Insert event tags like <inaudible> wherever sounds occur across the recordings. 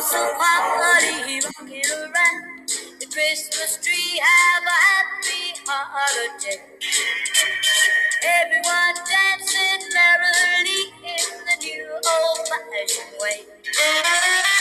so party rocking around the Christmas tree. Have a happy holiday. Everyone dancing merrily in the new old-fashioned way.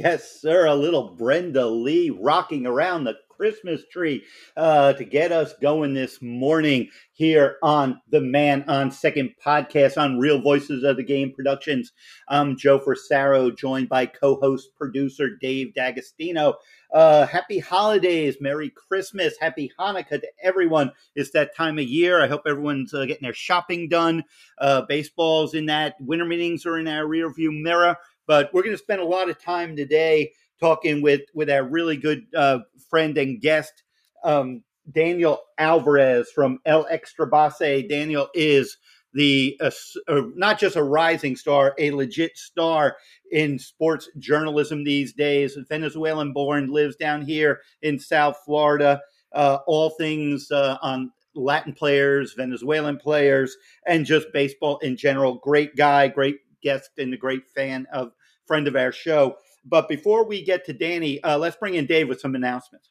Yes, sir. A little Brenda Lee rocking around the Christmas tree uh, to get us going this morning here on the Man on Second podcast on Real Voices of the Game Productions. I'm Joe Frisaro, joined by co-host producer Dave D'Agostino. Uh, happy holidays, Merry Christmas, Happy Hanukkah to everyone. It's that time of year. I hope everyone's uh, getting their shopping done. Uh, baseball's in that. Winter meetings are in our rearview mirror. But we're going to spend a lot of time today talking with with our really good uh, friend and guest, um, Daniel Alvarez from El Extrabase. Daniel is the uh, uh, not just a rising star, a legit star in sports journalism these days. Venezuelan born, lives down here in South Florida. Uh, all things uh, on Latin players, Venezuelan players, and just baseball in general. Great guy, great guest, and a great fan of friend of our show. But before we get to Danny, uh, let's bring in Dave with some announcements.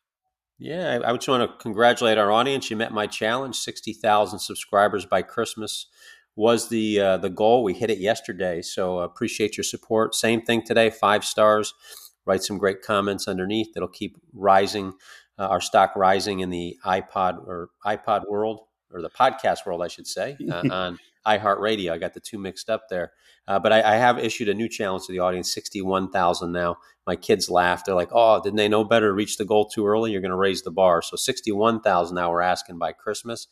Yeah, I, just want to congratulate our audience. You met my challenge: sixty thousand subscribers by Christmas was the uh, the goal. We hit it yesterday, so uh, appreciate your support. Same thing today, five stars. Write some great comments underneath. That'll keep rising, uh, our stock rising in the iPod or iPod world or the podcast world, I should say, uh, <laughs> on iHeartRadio. I got the two mixed up there. Uh, but I, I, have issued a new challenge to the audience 61,000 now. My kids laugh. They're like, oh, didn't they know better? Reach the goal too early. You're going to raise the bar. So 61,000 now we're asking by Christmas.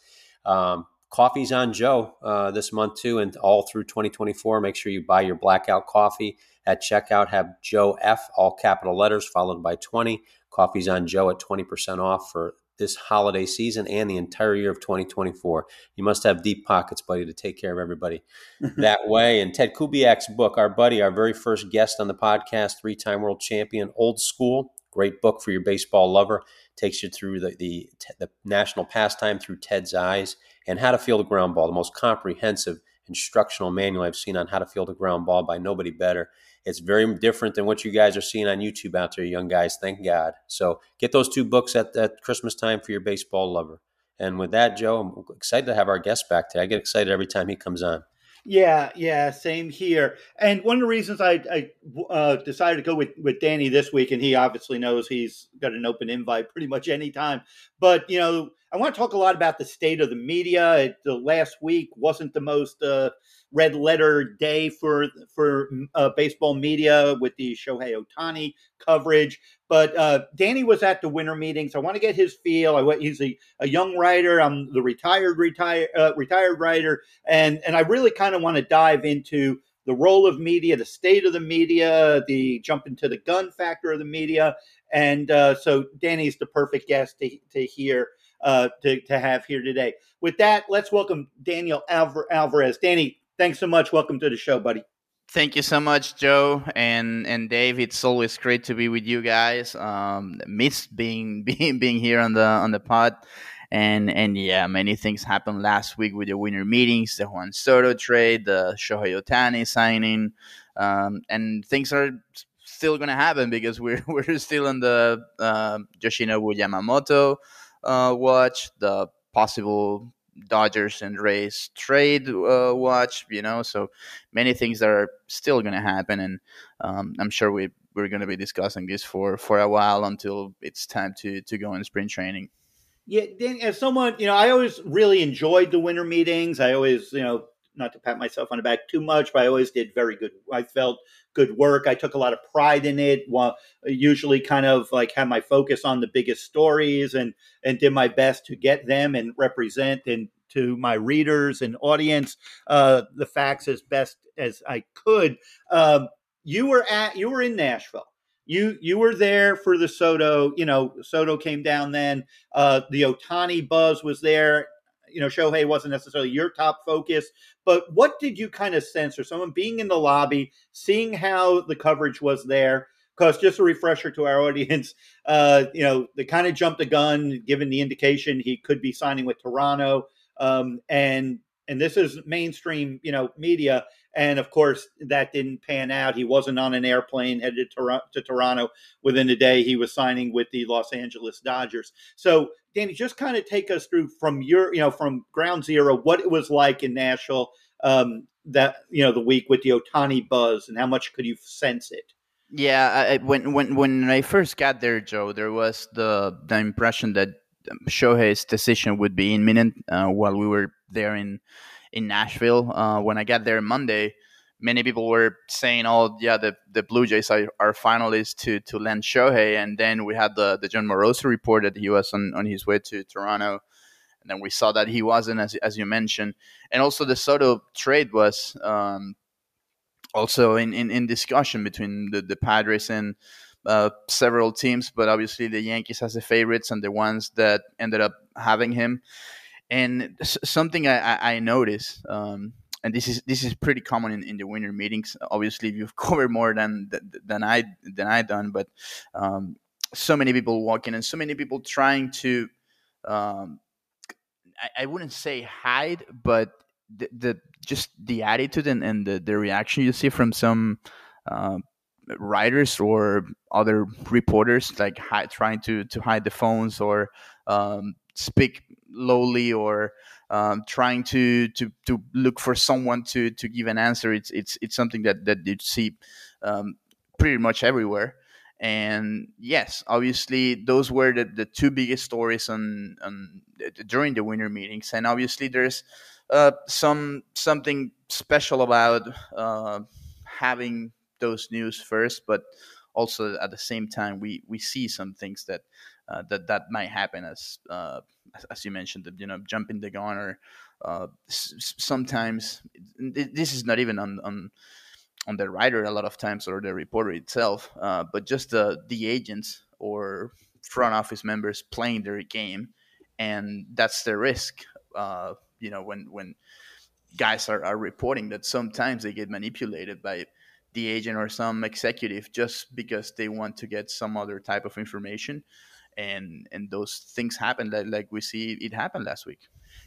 Um, coffee's on Joe uh, this month too, and all through 2024. Make sure you buy your blackout coffee at checkout. Have Joe F, all capital letters, followed by 20. Coffee's on Joe at 20% off for this holiday season and the entire year of 2024. You must have deep pockets, buddy, to take care of everybody <laughs> that way. And Ted Kubiak's book, our buddy, our very first guest on the podcast, three time world champion, Old School, great book for your baseball lover. Takes you through the, the, the national pastime through Ted's eyes and how to field a ground ball, the most comprehensive instructional manual I've seen on how to field a ground ball by nobody better. It's very different than what you guys are seeing on YouTube out there, young guys. Thank God. So get those two books at, at Christmas time for your baseball lover. And with that, Joe, I'm excited to have our guest back today. I get excited every time he comes on. Yeah, yeah, same here. And one of the reasons I, I uh, decided to go with, with Danny this week, and he obviously knows he's got an open invite pretty much anytime. But, you know, I want to talk a lot about the state of the media. It, the last week wasn't the most uh, red letter day for for uh, baseball media with the Shohei Ohtani coverage. But uh, Danny was at the winter meetings. I want to get his feel. I, he's a, a young writer. I'm the retired retired uh, retired writer, and and I really kind of want to dive into the role of media, the state of the media, the jump into the gun factor of the media, and uh, so Danny's the perfect guest to to hear. Uh, to, to have here today. With that, let's welcome Daniel Alvar- Alvarez. Danny, thanks so much. Welcome to the show, buddy. Thank you so much, Joe and and Dave. It's always great to be with you guys. Um, missed being <laughs> being being here on the on the pod, and and yeah, many things happened last week with the winter meetings, the Juan Soto trade, the Shohei Ohtani signing, um, and things are still going to happen because we're <laughs> we're still on the uh, Yoshinobu Yamamoto uh, watch, the possible Dodgers and Rays trade uh, watch, you know, so many things that are still going to happen, and um, I'm sure we we're going to be discussing this for for a while until it's time to to go in spring training. Yeah, Dan, as someone, you know, I always really enjoyed the winter meetings. I always, you know, not to pat myself on the back too much, but I always did very good. I felt good work. I took a lot of pride in it. Well, usually kind of like had my focus on the biggest stories and and did my best to get them and represent and to my readers and audience uh, the facts as best as I could. Um, you were at you were in Nashville. You you were there for the Soto. You know, Soto came down then. Uh, the Ohtani buzz was there you know, Shohei wasn't necessarily your top focus, but what did you kind of sense or someone being in the lobby, seeing how the coverage was there? Because just a refresher to our <laughs> audience, uh, you know, they kind of jumped the gun, given the indication he could be signing with Toronto, um, and and this is mainstream, you know, media. And of course, that didn't pan out. He wasn't on an airplane headed to Toronto. Within a day, he was signing with the Los Angeles Dodgers. So, Danny, just kind of take us through from your, you know, from ground zero, what it was like in Nashville um, that, you know, the week with the Ohtani buzz and how much could you sense it? Yeah, I, when when when I first got there, Joe, there was the the impression that Shohei's decision would be imminent uh, while we were there in in Nashville. Uh, when I got there Monday, many people were saying, "Oh, yeah, the, the Blue Jays are, finalists to to land Shohei." And then we had the the Jon Morosi report that he was on, on his way to Toronto, and then we saw that he wasn't, as as you mentioned, and also the Soto trade was um, also in, in, in discussion between the, the Padres and uh, several teams, but obviously the Yankees as the favorites and the ones that ended up having him. And something I, I noticed, um, and this is this is pretty common in, in the winter meetings. Obviously, you've <laughs> covered more than than I than I done, but um, so many people walking and so many people trying to. Um, I, I wouldn't say hide, but the, the just the attitude and, and the, the reaction you see from some uh, writers or other reporters like trying to to hide the phones or um, speak lowly or um, trying to, to to look for someone to to give an answer. It's it's it's something that that you see um, pretty much everywhere. And yes, obviously those were the, the two biggest stories on, on during the winter meetings. And obviously there's uh, some something special about uh, having those news first, but also at the same time we we see some things that uh, that that might happen as uh, as you mentioned, you know, jumping the gun or uh, sometimes this is not even on, on on the writer a lot of times or the reporter itself, uh, but just the the agents or front office members playing their game, and that's the risk. Uh, you know, when when guys are, are reporting that sometimes they get manipulated by the agent or some executive just because they want to get some other type of information and and those things happen like, like we see it happened last week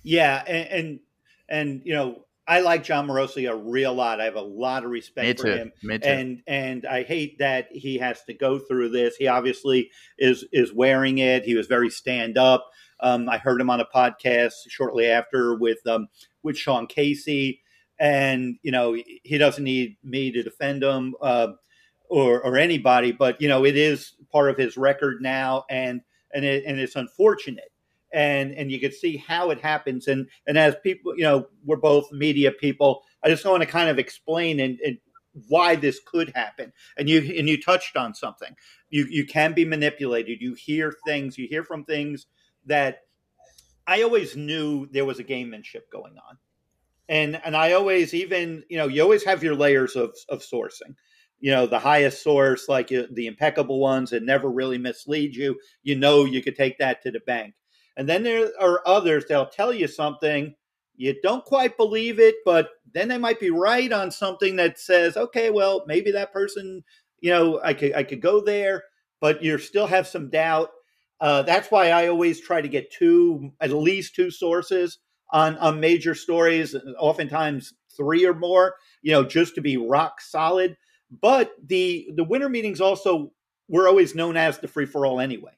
yeah and, and and, you know I like Jon Morosi a real lot. I have a lot of respect for him, Me too. and and I hate that he has to go through this. He obviously is is wearing it. He was very stand up. Um, I heard him on a podcast shortly after with um, with Sean Casey, and you know he doesn't need me to defend him. Uh, or or anybody, but you know it is part of his record now, and and it, and it's unfortunate, and and you can see how it happens, and and as people, you know, we're both media people. I just want to kind of explain and, and why this could happen, and you and you touched on something. You you can be manipulated. You hear things. You hear from things that I always knew there was a gamemanship going on. And and I always even, you know, you always have your layers of of sourcing you know the highest source like uh, the impeccable ones that never really mislead you you know you could take that to the bank. And then there are others that'll tell you something you don't quite believe it but then they might be right on something that says okay well maybe that person you know i could i could go there but you still have some doubt. Uh, that's why i always try to get two at least two sources on on major stories oftentimes three or more you know just to be rock solid but the the winter meetings also were always known as the free for all anyway.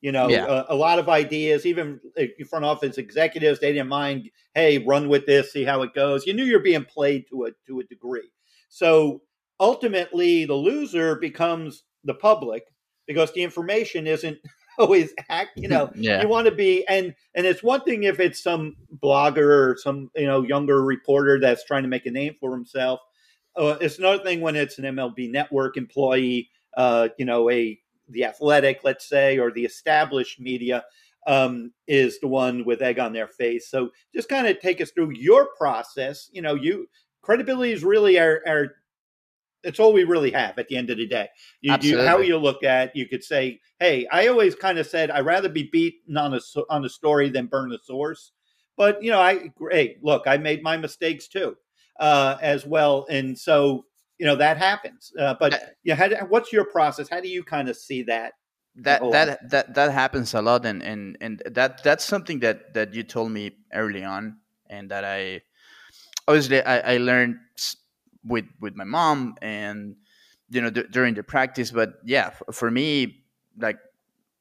You know, Yeah. a, a lot of ideas, even uh, front office executives, they didn't mind. Hey, run with this, see how it goes. You knew you're being played to a to a degree. So ultimately, the loser becomes the public because the information isn't <laughs> always act. You know, <laughs> yeah you want to be and and it's one thing if it's some blogger or some you know younger reporter that's trying to make a name for himself uh, it's another thing when it's an mlb network employee uh, you know a the athletic let's say or the established media um, is the one with egg on their face so just kind of take us through your process you know you credibility is really our, our it's all we really have at the end of the day. You, you, how you look at, you could say, "Hey, I always kind of said I'd rather be beaten on a on a story than burn the source." But you know, I hey, look, I made my mistakes too, uh, as well, and so you know that happens. Uh, but yeah, how, what's your process? How do you kind of see that? That that that that happens a lot, and and and that that's something that that you told me early on, and that I obviously I, I learned with with my mom and you know d- during the practice. But yeah, f- for me, like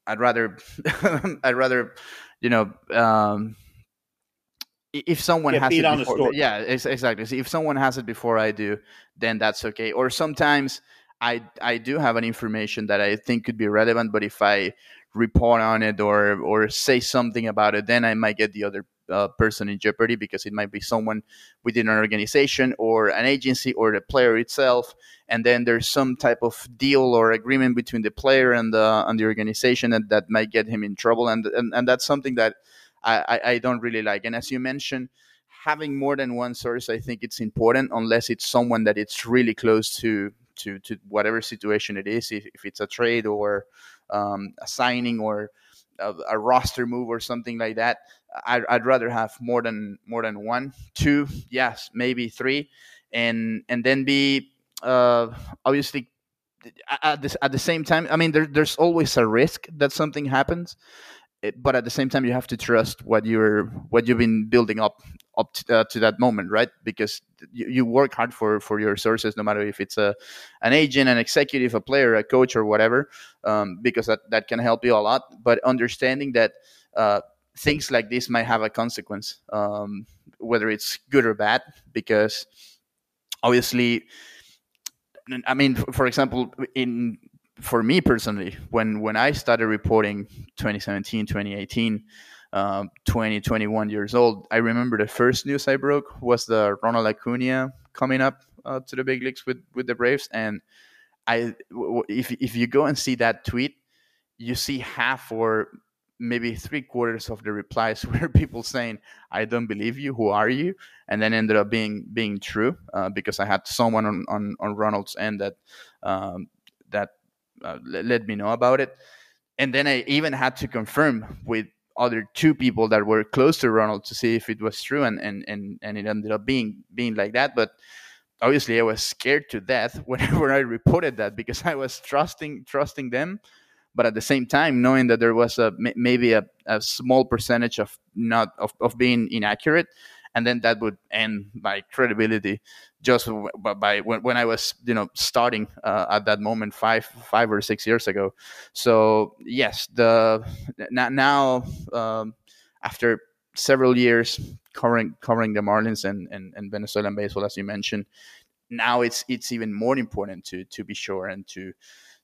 I'd rather <laughs> I'd rather you know. Um, if someone has it before, yeah, exactly. If someone has it before I do, then that's okay. Or sometimes I I do have an information that I think could be relevant, but if I report on it or or say something about it, then I might get the other uh, person in jeopardy because it might be someone within an organization or an agency or the player itself, and then there's some type of deal or agreement between the player and the and the organization that, that might get him in trouble, and and, and that's something that I, I don't really like. And as you mentioned, having more than one source, I think it's important unless it's someone that it's really close to to to whatever situation it is, if, if it's a trade or um, a signing or a, a, roster move or something like that. I'd, I'd rather have more than more than one, two, yes, maybe three, and and then be uh, obviously at this at the same time. I mean, there, there's always a risk that something happens, it, but at the same time you have to trust what you're what you've been building up up to, uh, to that moment right? Because you, you, work hard for for your sources no matter if it's a an agent an executive a player a coach or whatever um, because that, that can help you a lot. But understanding that uh, things like this might have a consequence um, whether it's good or bad because obviously I mean, for example, in for me personally, when when I started reporting 2017, 2018, um, 20, 21 years old, I remember the first news I broke was the Ronald Acuna coming up uh, to the big leagues with with the Braves, and I if if you go and see that tweet, you see half or maybe three quarters of the replies <laughs> were people saying i don't believe you. Who are you? And then ended up being being true uh, because i had someone on, on, on ronald's end that um, that uh, let me know about it. And then I even had to confirm with other two people that were close to Ronald to see if it was true, and and and, and it ended up being being like that. But obviously, I was scared to death <laughs> whenever I reported that because I was trusting trusting them, but at the same time knowing that there was a maybe a, a small percentage of not of, of being inaccurate and then that would end my credibility just by when, when I was you know starting uh, at that moment five five or six years ago. So yes, the now um, after several years covering covering the Marlins and, and, and Venezuelan baseball, as you mentioned, now it's it's even more important to to be sure and to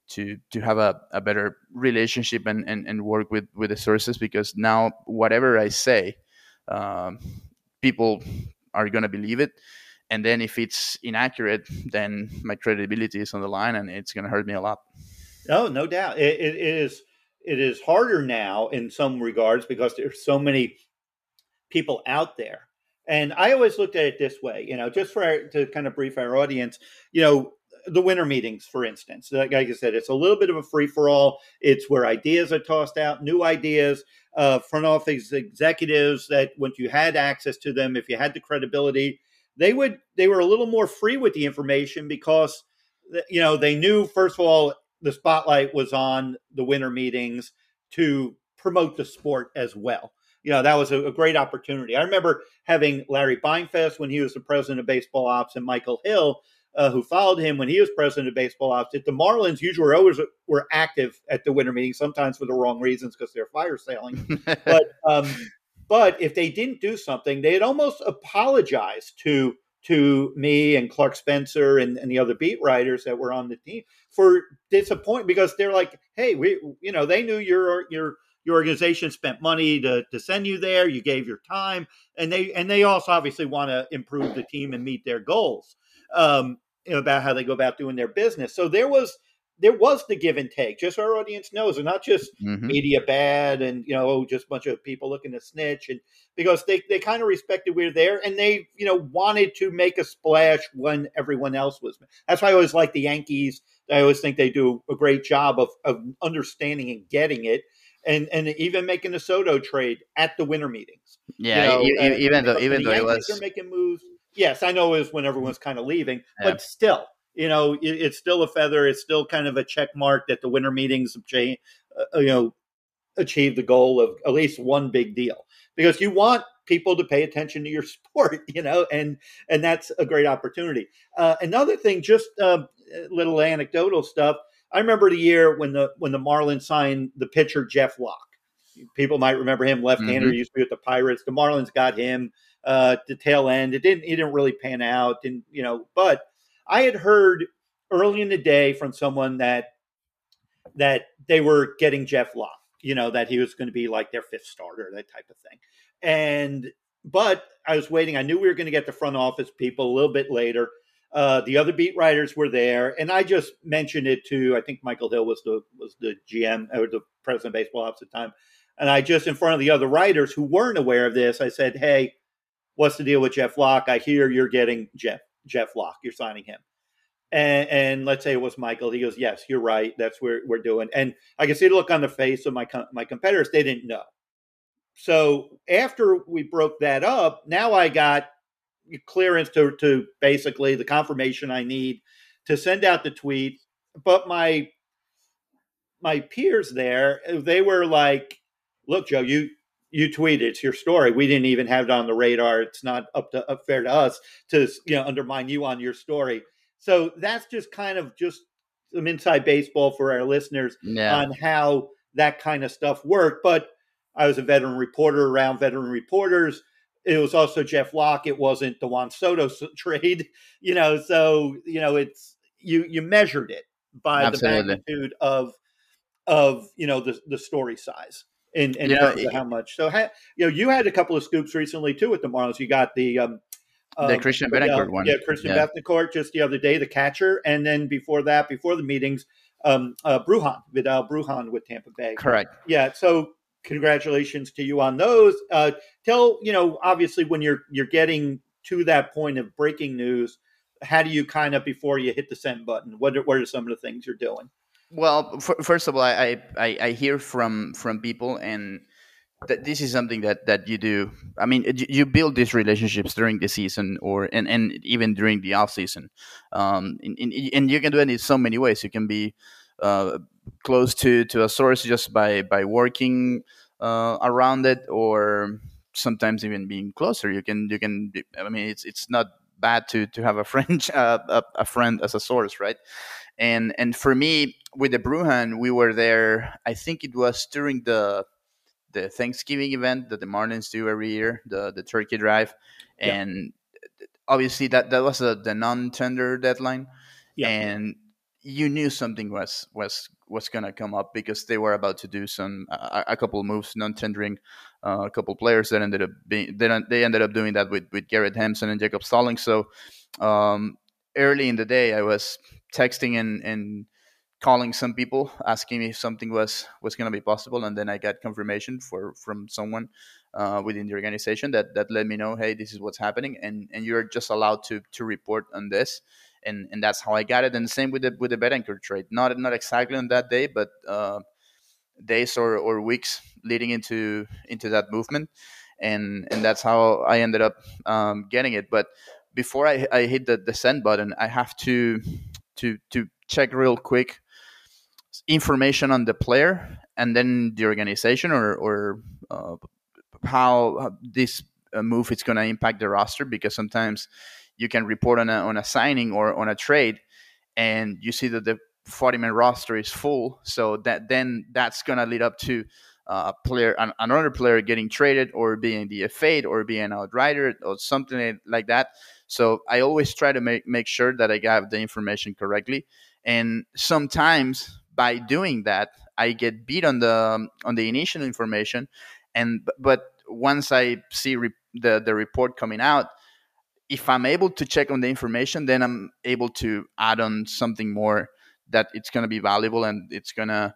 to to have a, a better relationship and, and, and work with, with the sources because now whatever I say um, people are going to believe it. And then if it's inaccurate then my credibility is on the line and it's going to hurt me a lot. Oh no doubt. It, it is it is harder now in some regards because there's so many people out there. And i always looked at it this way you know just for our, to kind of brief our audience you know the winter meetings, for instance. Like I said, it's a little bit of a free for all. It's where ideas are tossed out, new ideas, uh, front office executives that once you had access to them, if you had the credibility, they would they were a little more free with the information because you know they knew first of all the spotlight was on the winter meetings to promote the sport as well. You know that was a, a great opportunity. I remember having Larry Beinfest when he was the president of baseball ops and Michael Hill uh, who followed him when he was president of baseball ops. The Marlins usually were always were active at the winter meetings, sometimes for the wrong reasons because they're fire sailing. <laughs> but um, but if they didn't do something, they'd almost apologize to to me and Clark Spencer and, and the other beat writers that were on the team for disappointment because they're like, hey, we you know they knew your your your organization spent money to, to send you there you gave your time and they and they also obviously want to improve the team and meet their goals um, about how they go about doing their business. So there was there was the give and take, just so our audience knows, and not just mm-hmm. media bad and you know just a bunch of people looking to snitch, and because they they kind of respected we were there, and they you know wanted to make a splash when everyone else was. That's why I always like the Yankees. I always think they do a great job of of understanding and getting it. and and even making a Soto trade at the winter meetings. Yeah, you know, e- even though even though it was are making moves. Yes, I know it was when everyone's kind of leaving, yeah. but still, you know, it, it's still a feather. It's still kind of a check mark that the winter meetings, uh, you know, achieve the goal of at least one big deal because you want people to pay attention to your <laughs> sport, you know, and and that's a great opportunity. Uh, another thing, just uh, little anecdotal stuff. I remember the year when the when the Marlins signed the pitcher Jeff Locke. People might remember him, left-hander, mm-hmm. used to be with the Pirates. The Marlins got him uh, the tail end. It didn't. It didn't really pan out, and you know. But I had heard early in the day from someone that that they were getting Jeff Locke. You know that he was going to be like their fifth starter, that type of thing. And but I was waiting. I knew we were going to get the front office people a little bit later. Uh, the other beat writers were there, and I just mentioned it to I think Michael Hill was the was the GM or the president of baseball ops at the time, and I just in front of the other writers who weren't aware of this, I said, "Hey, what's the deal with Jeff Locke? I hear you're getting Jeff Jeff Locke. You're signing him." And, and, let's say it was Michael. He goes, "Yes, you're right. That's what we're doing." And I can see the look on the face of my my competitors. They didn't know so after we broke that up, now I got clearance to, to basically the confirmation I need to send out the tweet. But my my peers there, they were like, "Look, Joe, you you tweeted it's your story. We didn't even have it on the radar. It's not up to up fair to us to you know undermine you on your story." So that's just kind of just some inside baseball for our listeners yeah. on how that kind of stuff worked. But I was a veteran reporter around veteran reporters. It was also Jeff Locke. It wasn't the Juan Soto <laughs> trade, you know. So you know, it's you you measured it by Absolutely. the magnitude of of you know the the story size in, in terms of how much. So ha, you know, you had a couple of scoops recently too with the Marlins. You got the um, the um, Christian Bethancourt uh, one, yeah, Christian yeah. Just the other day, the catcher, and then before that, before the meetings, um, uh, Bruján, Vidal Bruján with Tampa Bay. Correct. Yeah. So congratulations to you on those. Uh, tell you know, obviously, when you're you're getting to that point of breaking news, how do you kind of before you hit the send button? What are, what are some of the things you're doing? Well, first of all, I, I I hear from from people and. That this is something that, that you do. I mean, you build these relationships during the season, or and, and even during the off season, um, and, and you can do it in so many ways. You can be uh, close to, to a source just by by working uh, around it, or sometimes even being closer. You can you can. I mean, it's it's not bad to to have a friend <laughs> uh, a, a, friend as a source, right? And and for me with the Bruján, we were there. I think it was during the the Thanksgiving event that the Marlins do every year, the the turkey drive, yeah. and obviously that that was a, the non tender deadline, yeah. and you knew something was was was going to come up because they were about to do some a, a couple moves, non-tendering uh, a couple players that ended up being they, they ended up doing that with with Garrett Hampson and Jacob Stallings. So um, early in the day, I was texting and and calling some people asking if something was was going to be possible, and then I got confirmation for from someone uh, within the organization that that let me know, hey, this is what's happening, and and you're just allowed to to report on this and and that's how I got it. And same with the with the Bethancourt trade. Not not exactly on that day, but uh, days or, or weeks leading into into that movement, and and that's how I ended up um, getting it. But before I, I hit the, the send button, I have to to to check real quick information on the player and then the organization or or uh, how this uh, move is going to impact the roster because sometimes you can report on a, on a signing or on a trade and you see that the 40 man roster is full. So that then that's going to lead up to uh, a player an, another player getting traded or being DFA'd or being an outrider or something like that so i always try to make, make sure that i have the information correctly and sometimes by doing that i get beat on the on the initial information and but once i see re- the the report coming out if I'm able to check on the information, then I'm able to add on something more that it's going to be valuable and it's going to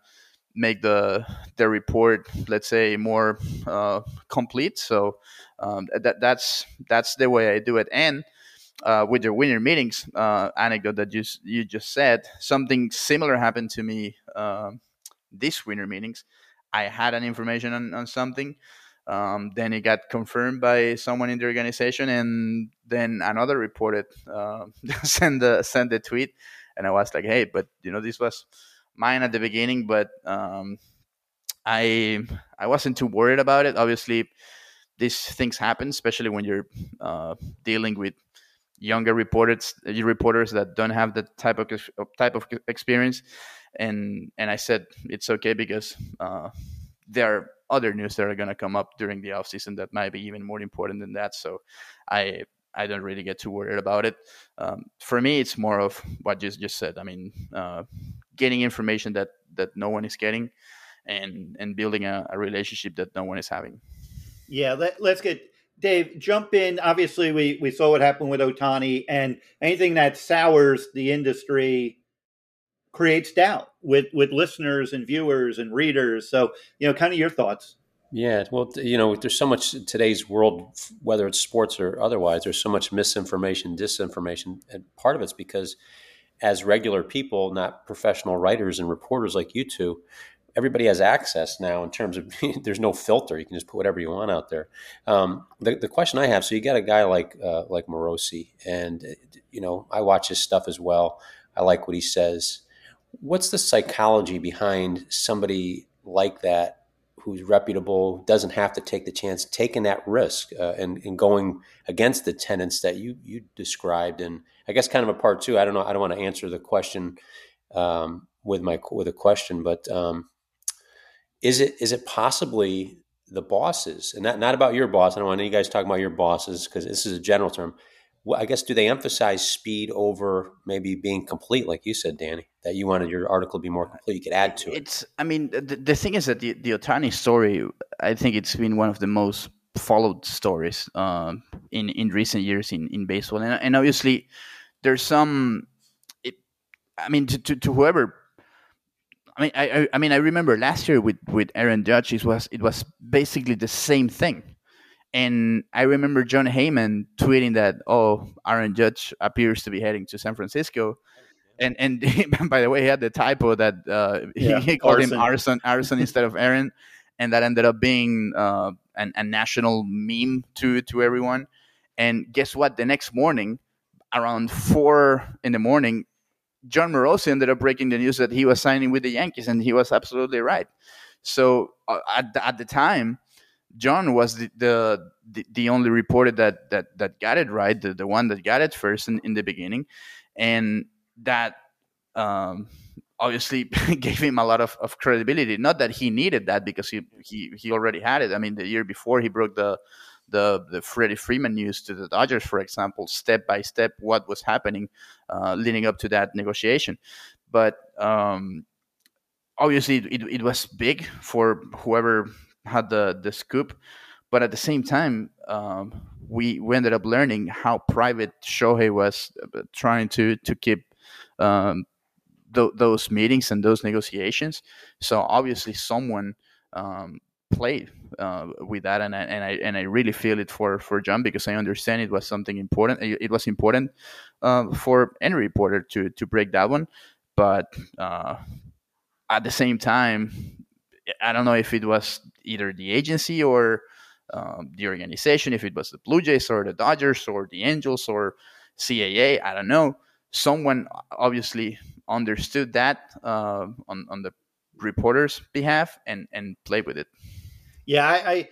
make the the report, let's say, more uh, complete. So um, that that's that's the way I do it. And uh, with the winter meetings uh, anecdote that you you just said, something similar happened to me uh, this winter meetings. I had an information on, on something. Um, then it got confirmed by someone in the organization, and then another reported uh, <laughs> send the send the tweet, and I was like, "Hey, but you know, this was mine at the beginning, but um, I I wasn't too worried about it. Obviously, these things happen, especially when you're uh, dealing with younger reporters reporters that don't have the type of type of experience. And and I said it's okay because uh, there are other news that are going to come up during the off season that might be even more important than that. So I I don't really get too worried about it. Um, for me it's more of what you just said. I mean uh, getting information that that no one is getting and and building a, a relationship that no one is having. Yeah let, let's get Dave, jump in. Obviously, we, we saw what happened with Ohtani, and anything that sours the industry creates doubt with with listeners and viewers and readers. So, you know, kind of your thoughts. Yeah, well, you know, there's so much in today's world, whether it's sports or otherwise. There's so much misinformation, disinformation, and part of it's because, as regular people, not professional writers and reporters like you two, everybody has access now in terms of <laughs> there's no filter. You can just put whatever you want out there. Um, the, the question I have, so you got a guy like uh, like Morosi, and you know I watch his stuff as well. I like what he says. What's the psychology behind somebody like that who's reputable, doesn't have to take the chance, taking that risk uh, and, and going against the tenants that you you described? And I guess kind of a part two. I don't know. I don't want to answer the question um, with my with a question, but um, is it is it possibly the bosses and not not about your boss? I don't want you guys talking about your bosses because this is a general term. Well, I guess do they emphasize speed over maybe being complete, like you said, Danny? That you wanted your article to be more complete, you could add to it. It's. I mean, the, the thing is that the the Ohtani story, I think it's been one of the most followed stories um, in in recent years in in baseball, and and obviously there's some. It, I mean, to, to, to whoever I mean, I, I mean, I remember last year with with Aaron Judge, it was it was basically the same thing, and I remember Jon Heyman tweeting that, "Oh, Aaron Judge appears to be heading to San Francisco," and and <laughs> by the way, he had the typo that uh, yeah, he, he, called Arson. him Arson Arson instead of Aaron, and that ended up being uh, an, a national meme to to everyone. And guess what? The next morning, around four in the morning, Jon Morosi ended up breaking the news that he was signing with the Yankees, and he was absolutely right. So uh, at, at the time, John was the, the, the the only reporter that that that got it right, the, the one that got it first in, in the beginning, and that um, obviously <laughs> gave him a lot of, of credibility. Not that he needed that because he, he he already had it. I mean, the year before he broke the the the Freddie Freeman news to the Dodgers, for example, step by step what was happening uh, leading up to that negotiation. But um, obviously, it, it was big for whoever had the the scoop. But at the same time, um, we we ended up learning how private Shohei was uh, trying to to keep. Um, th- those meetings and those negotiations. So obviously, someone um, played uh, with that, and I, and I and I really feel it for for Jon because I understand it was something important. It was important uh, for any reporter to to break that one, but uh, at the same time, I don't know if it was either the agency or um, the organization, if it was the Blue Jays or the Dodgers or the Angels or CAA, I don't know. Someone obviously understood that uh, on on the reporter's behalf and and played with it. Yeah, I, I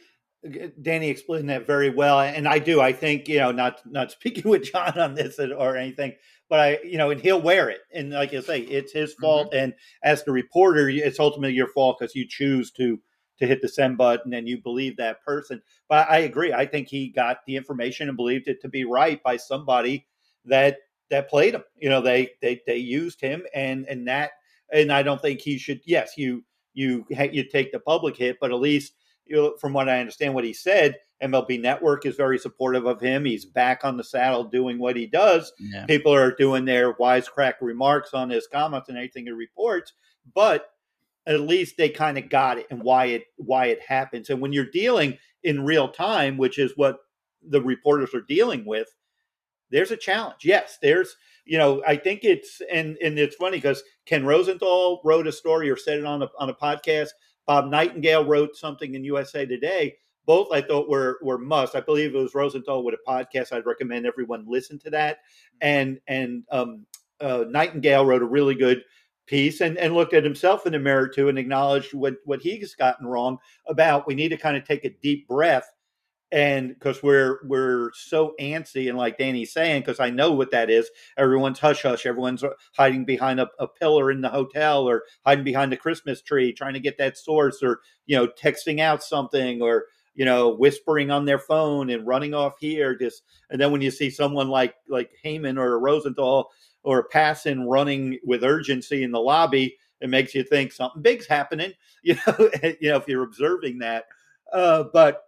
Danny explained that very well, and I do. I think you know, not not <laughs> speaking with Jon on this or anything, but I, you know, and he'll wear it. And like I say, it's his mm-hmm. fault. Mm-hmm. And as the reporter, it's ultimately your fault because you choose to to hit the send button and you believe that person. But I agree. I think he got the information and believed it to be right by somebody that that played him. You know, they they they used him, and and that, and I don't think he should. Yes, you you you take the public hit, but at least from what I understand, what he said, MLB Network is very supportive of him. He's back on the saddle doing what he does. Yeah. People are doing their wisecrack remarks on his comments and anything he reports, but at least they kind of got it and why it why it happens. And when you're dealing in real time, which is what the reporters are dealing with, there's a challenge. Yes, there's you know I think it's and and it's funny because Ken Rosenthal wrote a story or said it on a on a podcast Bob Nightingale wrote something in USA Today. Both I thought were were must. I believe it was Rosenthal with a podcast. I'd recommend everyone listen to that. And and um, uh, Nightingale wrote a really good piece and, and looked at himself in the mirror too and acknowledged what what he's gotten wrong about we need to kind of take a deep breath and because we're we're so antsy and like danny's saying because i know what that is everyone's hush hush everyone's hiding behind a, a, pillar in the hotel or hiding behind the christmas tree trying to get that source or you know texting out something or you know whispering on their phone and running off here just and then when you see someone like like Heyman or rosenthal or Passan running with urgency in the lobby it makes you think something big's happening <laughs> you know <laughs> you know if you're observing that. Uh, but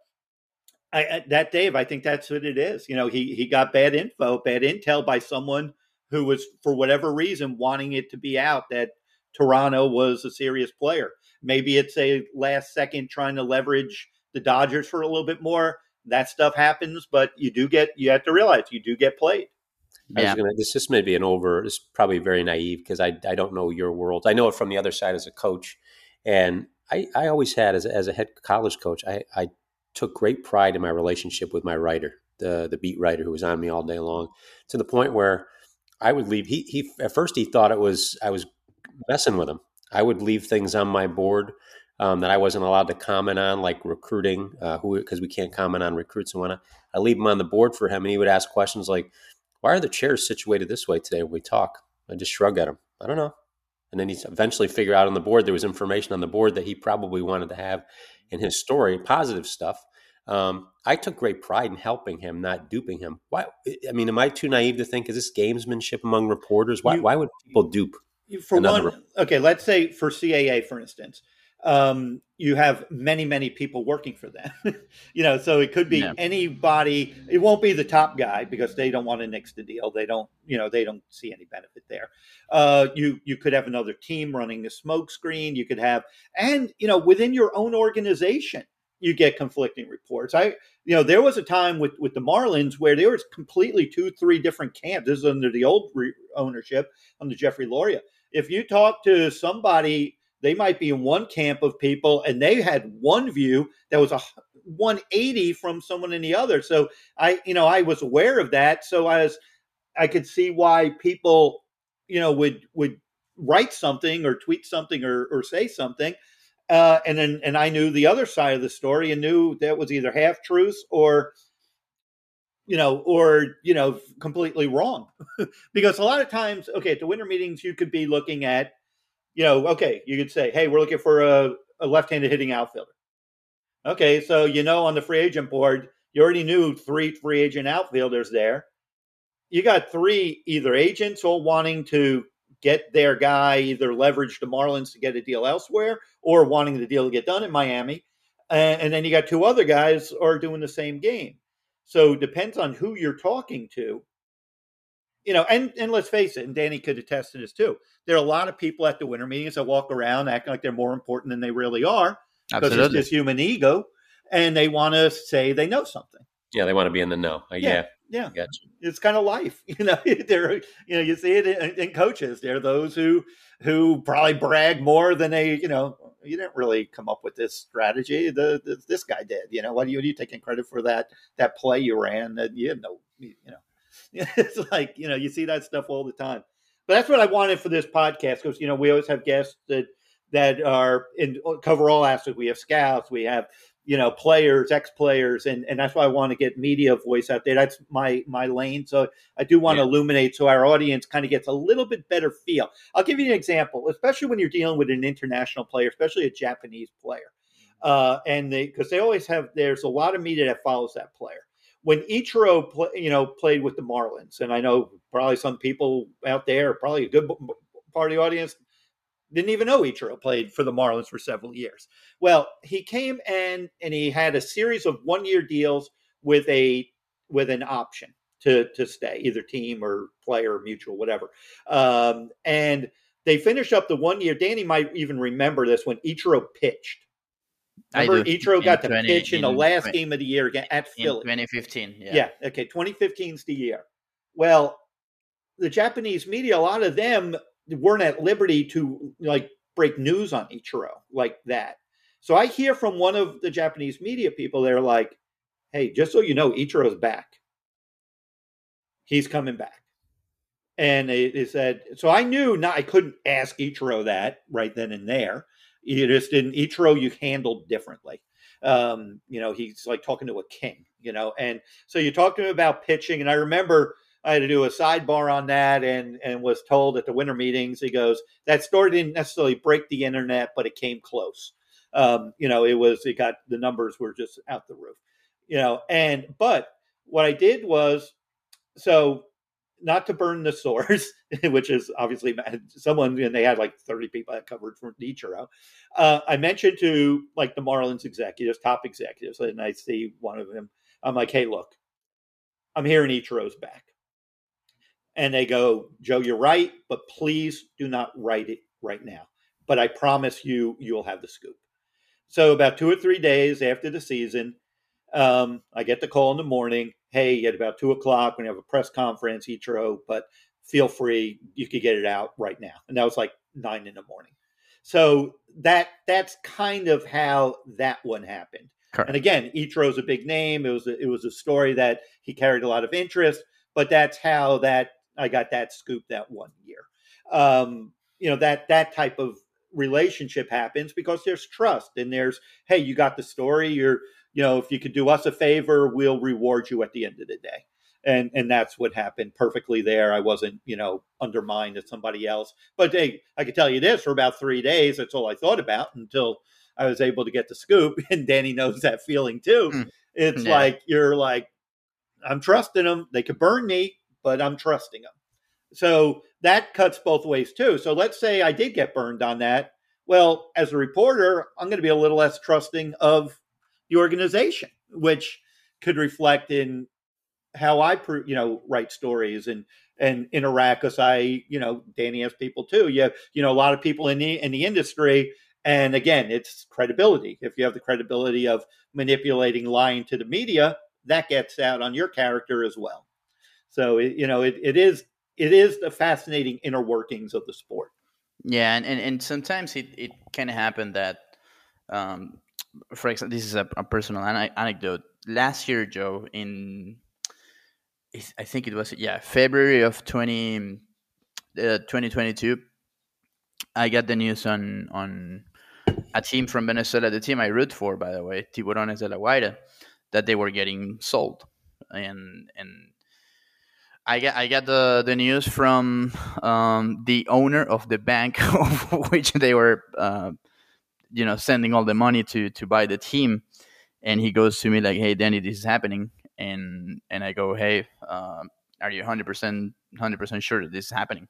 I, that Dave, I think that's what it is. You know, he he got bad info, bad intel by someone who was, for whatever reason, wanting it to be out that Toronto was a serious player. Maybe it's a last second trying to leverage the Dodgers for a little bit more. That stuff happens, but you do get you have to realize you do get played. Yeah. Gonna, this just may be an over. It's probably very naive because I I don't know your world. I know it from the other side as a coach, and I I always had as a, as a head college coach. I I took great pride in my relationship with my writer, the the beat writer who was on me all day long, to the point where I would leave. He he at first he thought it was I was messing with him. I would leave things on my board um, that I wasn't allowed to comment on, like recruiting, uh, who because we can't comment on recruits and whatnot. I leave them on the board for him, and he would ask questions like, "Why are the chairs situated this way today when we talk?" I just shrug at him. I don't know. And then he eventually figure out on the board there was information on the board that he probably wanted to have in his story, positive stuff. Um, I took great pride in helping him, not duping him. Why? I mean, am I too naive to think is this gamesmanship among reporters? Why? You, why would people dupe? For one, okay, let's say for CAA, for instance, um, you have many, many people working for them. <laughs> you know, so it could be anybody. It won't be the top guy because they don't want to nix the deal. They don't, you know, they don't see any benefit there. Uh, you you could have another team running the smoke screen. You could have, and you know, within your own organization, you get conflicting reports. I, you know, there was a time with with the Marlins where there was completely two, three different camps. This is under the old re- ownership under Jeffrey Loria. If you talk to somebody, they might be in one camp of people, and they had one view that was a 180 from someone in the other. So I, you know, I was aware of that. So I was, I could see why people, you know, would would write something or tweet something or, or say something uh, and then and I knew the other side of the story and knew that was either half truth or you know or you know completely wrong. <laughs> Because a lot of times okay at the winter meetings you could be looking at you know okay you could say hey we're looking for a, a left-handed hitting outfielder. Okay so you know on the free agent board you already knew three free agent outfielders there. You got three either agents all wanting to get their guy, either leverage the Marlins to get a deal elsewhere or wanting the deal to get done in Miami. And, and then you got two other guys are doing the same game. So depends on who you're talking to. You know, and, and let's face it, and Danny could attest to this too. There are a lot of people at the winter meetings that walk around acting like they're more important than they really are because it's this human ego, and they want to say they know something. Yeah, they want to be in the know. Uh, yeah. yeah. Yeah, gotcha. it's kind of life, <laughs> you know. <laughs> there, you know, you see it in, in, coaches. There are those who who probably brag more than they, you know. You didn't really come up with this strategy. The, the this guy did. You know, what are you, are you taking credit for that that play you ran? That you had no, you know. <laughs> It's like you know you see that stuff all the time. But that's what I wanted for this podcast because you know we always have guests that that are in cover all aspects. We have scouts, we have you know players ex players and and that's why i want to get media voice out there. That's my my lane. So i do want yeah. to illuminate so our audience kind of gets a little bit better feel. I'll give you an example especially when you're dealing with an international player especially a japanese player. Uh, and they because they always have there's a lot of media that follows that player. When Ichiro, play, you know, played with the Marlins, and I know probably some people out there, probably a good part of the audience, didn't even know Ichiro played for the Marlins for several years. Well, he came and and he had a series of one year deals with a with an option to to stay, either team or player or mutual, whatever. Um, and they finished up the one year. Danny might even remember this when Ichiro pitched. Remember, Ichiro got to pitch in, in the last 20, game of the year again at Philly. 2015. Yeah. yeah. Okay. 2015 is the year. Well, the Japanese media, a lot of them weren't at liberty to like break news on Ichiro like that. So I hear from one of the Japanese media people, they're like, hey, just so you know, Ichiro's back. He's coming back. And they, it said, so I knew not, I couldn't ask Ichiro that right then and there. You just didn't, Ichiro, you handled differently. Um, you know, he's like talking to a king, you know, and so you talk to him about pitching. And I remember I had to do a sidebar on that and, and was told at the winter meetings, he goes, that story didn't necessarily break the internet, but it came close. Um, you know, it was, it got, the numbers were just out the roof, you know, and, but what I did was, so not to burn the source, <laughs> which is obviously someone, and they had like 30 people that covered from Ichiro. Uh, I mentioned to like the Marlins executives, top executives, and I see one of them. I'm like, hey, look, I'm hearing Ichiro's back. And they go, Joe, you're right, but please do not write it right now. But I promise you, you'll have the scoop. So about two or three days after the season, um, I get the call in the morning. Hey, at about two o'clock, when you have a press conference, Ichiro, but feel free, you could get it out right now. And that was like nine in the morning. So that that's kind of how that one happened. Correct. And again, Ichiro's a big name. It was a, it was a story that he carried a lot of interest, but that's how that I got that scoop that one year. Um, you know that that type of relationship happens because there's trust and there's hey, you got the story. You're you know, if you could do us a favor, we'll reward you at the end of the day. And and that's what happened perfectly there. I wasn't, you know, undermined as somebody else. But hey, I can tell you this for about three days, that's all I thought about until I was able to get the scoop. <laughs> And Danny knows that feeling too. Mm. It's yeah. like you're like, I'm trusting them. They could burn me, but I'm trusting them. So that cuts both ways too. So let's say I did get burned on that. Well, as a reporter, I'm going to be a little less trusting of the organization, which could reflect in how I, you know, write stories and and interact. Because I, you know, Danny has people too. You have, you know, a lot of people in the in the industry, and again, it's credibility. If you have the credibility of manipulating, lying to the media, that gets out on your character as well. So, it, you know, it, it is it is the fascinating inner workings of the sport. Yeah, and and, and sometimes it it can happen that um, for example, this is a, a personal an- anecdote. Last year, Joe, in I think it was yeah February of 20, uh, 2022, I got the news on on a team from Venezuela, the team I root for, by the way, Tiburones de la Guaira, that they were getting sold, and and I got I got the the news from um, the owner of the bank <laughs> of which they were uh, you know sending all the money to to buy the team. And he goes to me like hey danny this is happening. And and i go hey uh, are you 100% 100% sure that this is happening?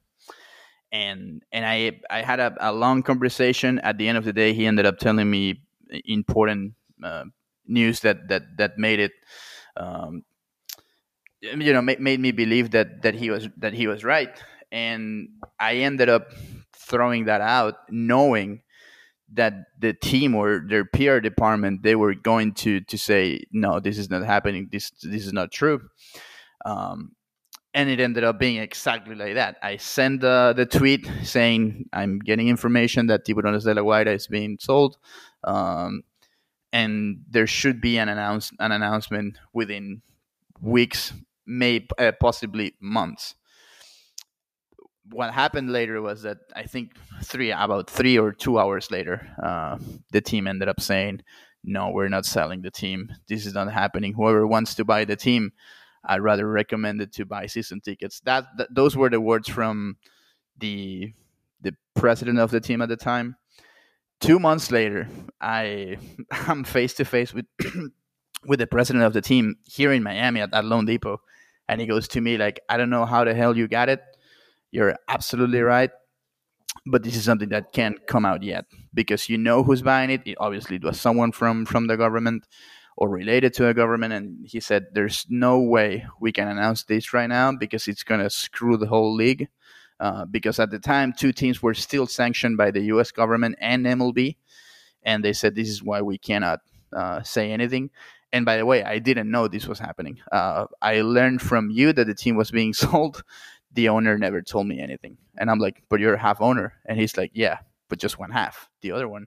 And and i i had a, a, long conversation. At the end of the day he ended up telling me important uh, news that that that made it um, you know made, made me believe that that he was that he was right and i ended up throwing that out knowing that the team or their PR department they were going to to say no, this is not happening. This this is not true. Um, and it ended up being exactly like that. I sent the, the tweet saying I'm getting information that Tiburones de la Guaira is being sold, um, and there should be an announce an announcement within weeks, may uh, possibly months what happened later was that I think three about three or two hours later, uh, the team ended up saying, "No, we're not selling the team. This is not happening. Whoever wants to buy the team, I'd rather recommend it to buy season tickets." That, those were the words from the the president of the team at the time. Two months later, I <laughs> I'm face to face with <clears throat> with the president of the team here in Miami at, at loanDepot, and he goes to me like, "I don't know how the hell you got it." You're absolutely right. But this is something that can't come out yet because you know who's buying it. it obviously, it was someone from from the government or related to a government. And he said, "There's no way we can announce this right now because it's going to screw the whole league." Uh, because at the time, two teams were still sanctioned by the U.S. government and MLB, and they said this is why we cannot uh, say anything. And by the way, I didn't know this was happening. Uh, I learned from you that the team was being <laughs> sold, the owner never told me anything. And I'm like, but you're a half owner. And he's like, yeah, but just one half. The other one,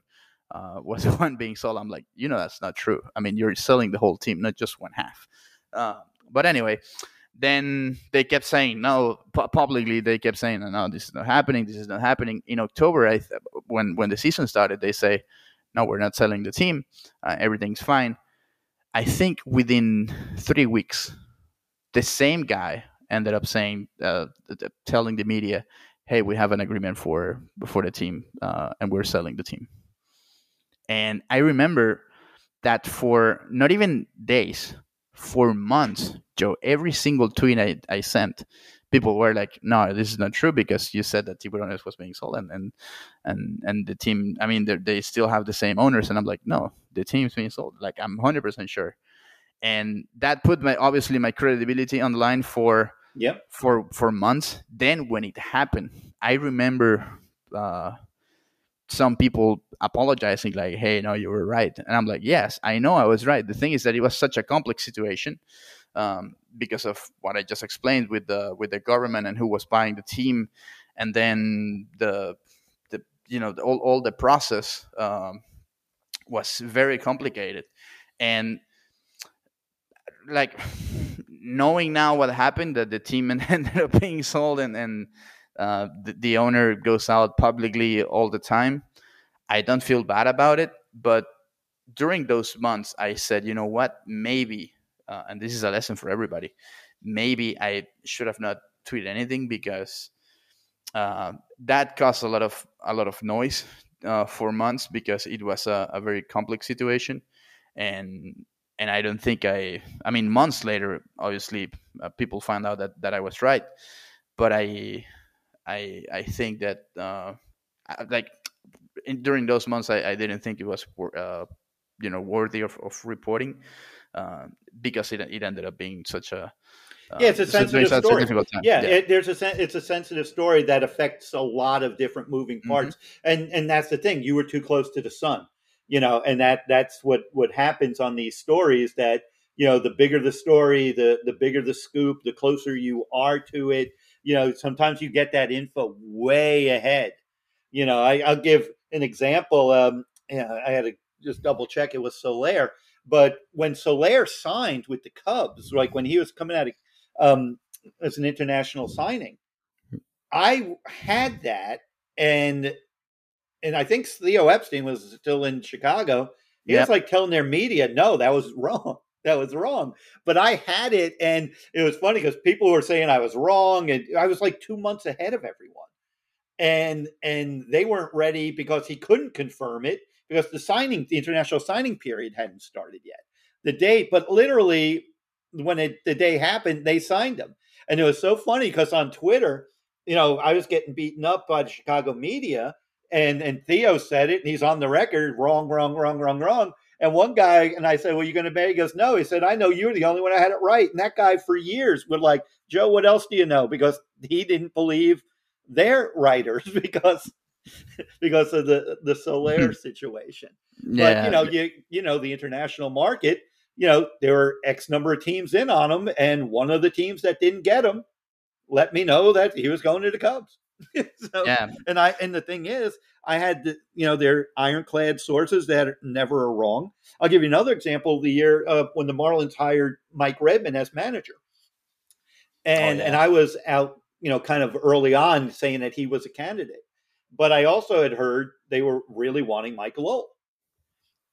uh, <laughs> was the one being sold. I'm like, you know, that's not true. I mean, you're selling the whole team, not just one half. Uh, but anyway, then they kept saying no pu- publicly. They kept saying no, this is not happening. This is not happening. In October, th- when when the season started, they say no, we're not selling the team. Uh, everything's fine. I think within three weeks, the same guy ended up saying, uh, telling the media, "Hey, we have an agreement for for the team, uh, and we're selling the team." And I remember that for not even days, for months, Joe, every single tweet I, I sent, people were like, "No, this is not true because you said that Tiburones was being sold, and and and, and the team. I mean, they still have the same owners." And I'm like, "No, the team's being sold. Like, I'm 100 percent sure." And that put my obviously my credibility on the line for yep. for for months. Then when it happened, I remember uh, some people apologizing, like, "Hey, no, you were right," and I'm like, "Yes, I know I was right." The thing is that it was such a complex situation um, because of what I just explained with the with the government and who was buying the team, and then the the you know the, all all the process um, was very complicated, and like knowing now what happened that the team <laughs> ended up being sold and and uh, the, the owner goes out publicly all the time. I don't feel bad about it, but during those months, I said, you know what, maybe uh, and this is a lesson for everybody. Maybe I should have not tweeted anything because uh, that caused a lot of a lot of noise uh, for months because it was a, a very complex situation, and and I don't think I. I mean, months later, obviously, uh, people found out that that I was right, but I, I, I think that uh, like in, during those months, I, I, didn't think it was uh, you know worthy of, of reporting uh, because it, it ended up being such a uh, yeah, it's a sensitive story. Yeah, yeah. It, there's a it's a sensitive story that affects a lot of different moving mm-hmm. parts, mm-hmm. and and that's the thing. You were too close to the sun, you know, and that that's what what happens on these stories. That you know, the bigger the story, the the bigger the scoop, the closer you are to it. You know, sometimes you get that info way ahead. You know, I, will give an example. Um, yeah, I had to just double check. It was Soler but when Soler signed with the Cubs, like when he was coming out of, um, as an international signing, I had that, and and I think Theo Epstein was still in Chicago. He yep. was like telling their media, "No, that was <laughs> wrong. That was wrong." But I had it, and it was funny because people were saying I was wrong, and I was like two months ahead of everyone, and and they weren't ready because he couldn't confirm it because the signing, the international signing period hadn't started yet. The date, but literally when it, the day happened, they signed him. And it was so funny because on Twitter, you know, I was getting beaten up by the Chicago media, and and Theo said it, and he's on the record, wrong, wrong, wrong, wrong, wrong. And one guy, and I said, "Well, you're going to bet?" He goes, "No." He said, "I know you're the only one I had it right." And that guy for years would like, "Joe, what else do you know?" Because he didn't believe their writers <laughs> because because of the the Soler hmm. situation. Yeah. But you know, you you know the international market. You know, there were X number of teams in on him, and one of the teams that didn't get him let me know that he was going to the Cubs. <laughs> so, yeah. And I and the thing is, I had the, you know their ironclad sources that never are wrong. I'll give you another example. The year uh, when the Marlins hired Mike Redmond as manager, and oh, yeah. and I was out, you know, kind of early on saying that he was a candidate. But I also had heard they were really wanting Mike Lowell.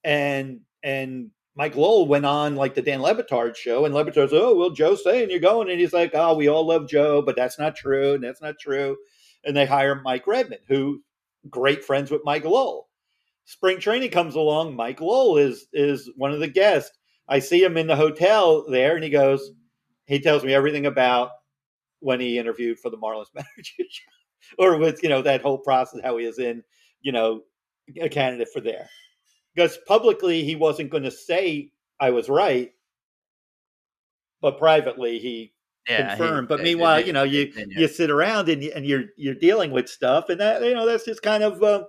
And and Mike Lowell went on like the Dan Le Batard show, and Le Batard said, Oh, well, Joe's saying you're going. And he's like, Oh, we all love Joe, but that's not true. And that's not true. And they hire Mike Redmond, who great friends with Mike Lowell. Spring training comes along. Mike Lowell is is one of the guests. I see him in the hotel there, and he goes, he tells me everything about when he interviewed for the Marlins <laughs> manager or with you know that whole process how he is in you know a candidate for there because publicly he wasn't going to say I was right, but privately he yeah, confirmed. He, but meanwhile, you know, you you sit around and you, and you're you're dealing with stuff, and that you know that's just kind of uh,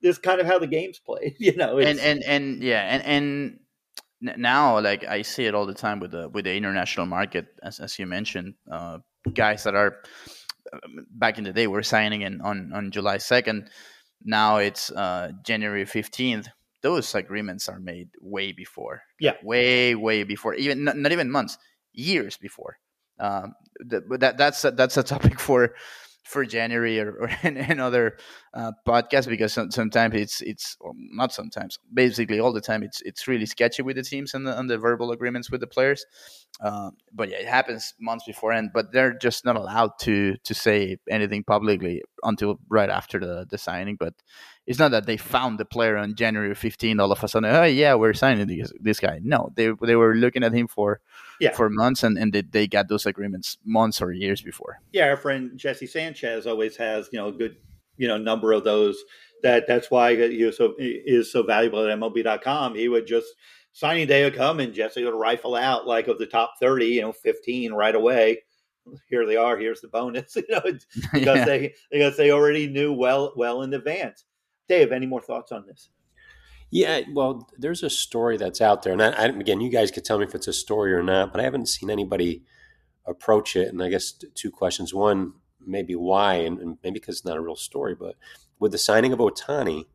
this kind of how the game's played. <laughs> You know, and and and yeah, and and now like I see it all the time with the with the international market, as as you mentioned, uh, guys that are back in the day were signing in on on July second. now it's uh, January 15th. Those agreements are made way before. Yeah. Way, way before. Even not, not even months, years before. Um, th- but that that's a, that's a topic <laughs> for for January or, or <laughs> another uh, podcast because sometimes it's it's not sometimes basically all the time it's it's really sketchy with the teams and the, and the verbal agreements with the players. Uh, but yeah, it happens months before end, but they're just not allowed to to say anything publicly until right after the, the signing. But it's not that they found the player on January 15 all of a sudden. Oh yeah, we're signing this, this guy. No, they they were looking at him for yeah. for months, and and they, they got those agreements months or years before. Yeah, our friend Jesse Sanchez always has you know a good you know number of those. That that's why he was so is so valuable at MLB.com. He would just signing day would come and Jesse would rifle out like of the top thirty, you know, fifteen right away here they are. Here's the bonus, <laughs> you know, <laughs> because yeah. they because they already knew well well in advance. Dave, any more thoughts on this? Yeah, well, there's a story that's out there, and I, again, you guys could tell me if it's a story or not, but I haven't seen anybody approach it. And I guess two questions: one, maybe why, and, and maybe because it's not a real story, but with the signing of Ohtani,